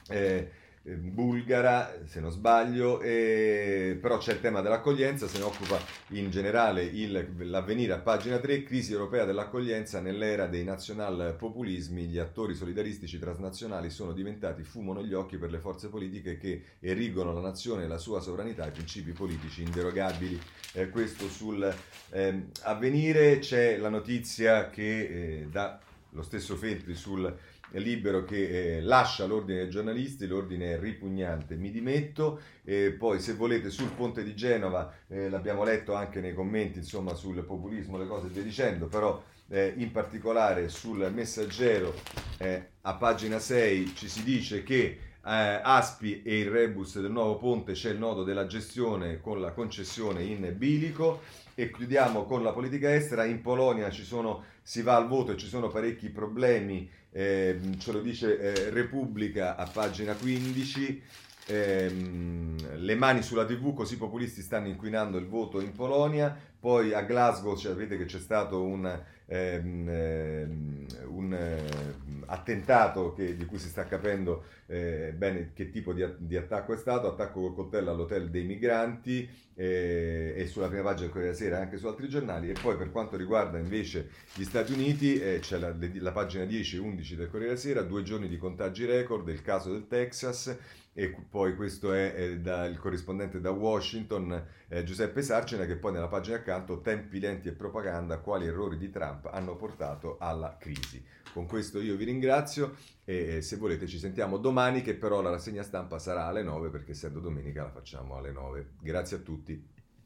eh, bulgara, se non sbaglio, eh, però c'è il tema dell'accoglienza, se ne occupa in generale il, l'avvenire a pagina 3, crisi europea dell'accoglienza nell'era dei nazional populismi, gli attori solidaristici transnazionali sono diventati fumo negli occhi per le forze politiche che erigono la nazione e la sua sovranità ai principi politici inderogabili. Eh, questo sul ehm, avvenire c'è la notizia che eh, dà lo stesso Feltri sul libero che eh, lascia l'ordine dei giornalisti, l'ordine è ripugnante, mi dimetto, e poi se volete sul ponte di Genova, eh, l'abbiamo letto anche nei commenti insomma sul populismo, le cose via dicendo, però eh, in particolare sul messaggero eh, a pagina 6 ci si dice che eh, Aspi e il rebus del nuovo ponte c'è il nodo della gestione con la concessione in bilico e chiudiamo con la politica estera. In Polonia sono, si va al voto e ci sono parecchi problemi, eh, ce lo dice eh, Repubblica a pagina 15. Ehm, le mani sulla TV, così i populisti stanno inquinando il voto in Polonia. Poi a Glasgow sapete che c'è stato un, ehm, ehm un ehm, attentato che, di cui si sta capendo eh, bene che tipo di, di, attacco è stato, attacco col coltello all'hotel dei migranti eh, e sulla prima pagina del Corriere della Sera e anche su altri giornali. E poi per quanto riguarda invece gli Stati Uniti eh, c'è la, la pagina 10 e 11 del Corriere della Sera, due giorni di contagi record, il caso del Texas e poi questo è, è da, il corrispondente da Washington eh, Giuseppe Sarcina che poi nella pagina accanto tempi lenti e propaganda quali errori di Trump hanno portato alla crisi. Con questo io vi ringrazio e se volete ci sentiamo domani che però la rassegna stampa sarà alle 9 perché essendo domenica la facciamo alle 9. Grazie a tutti.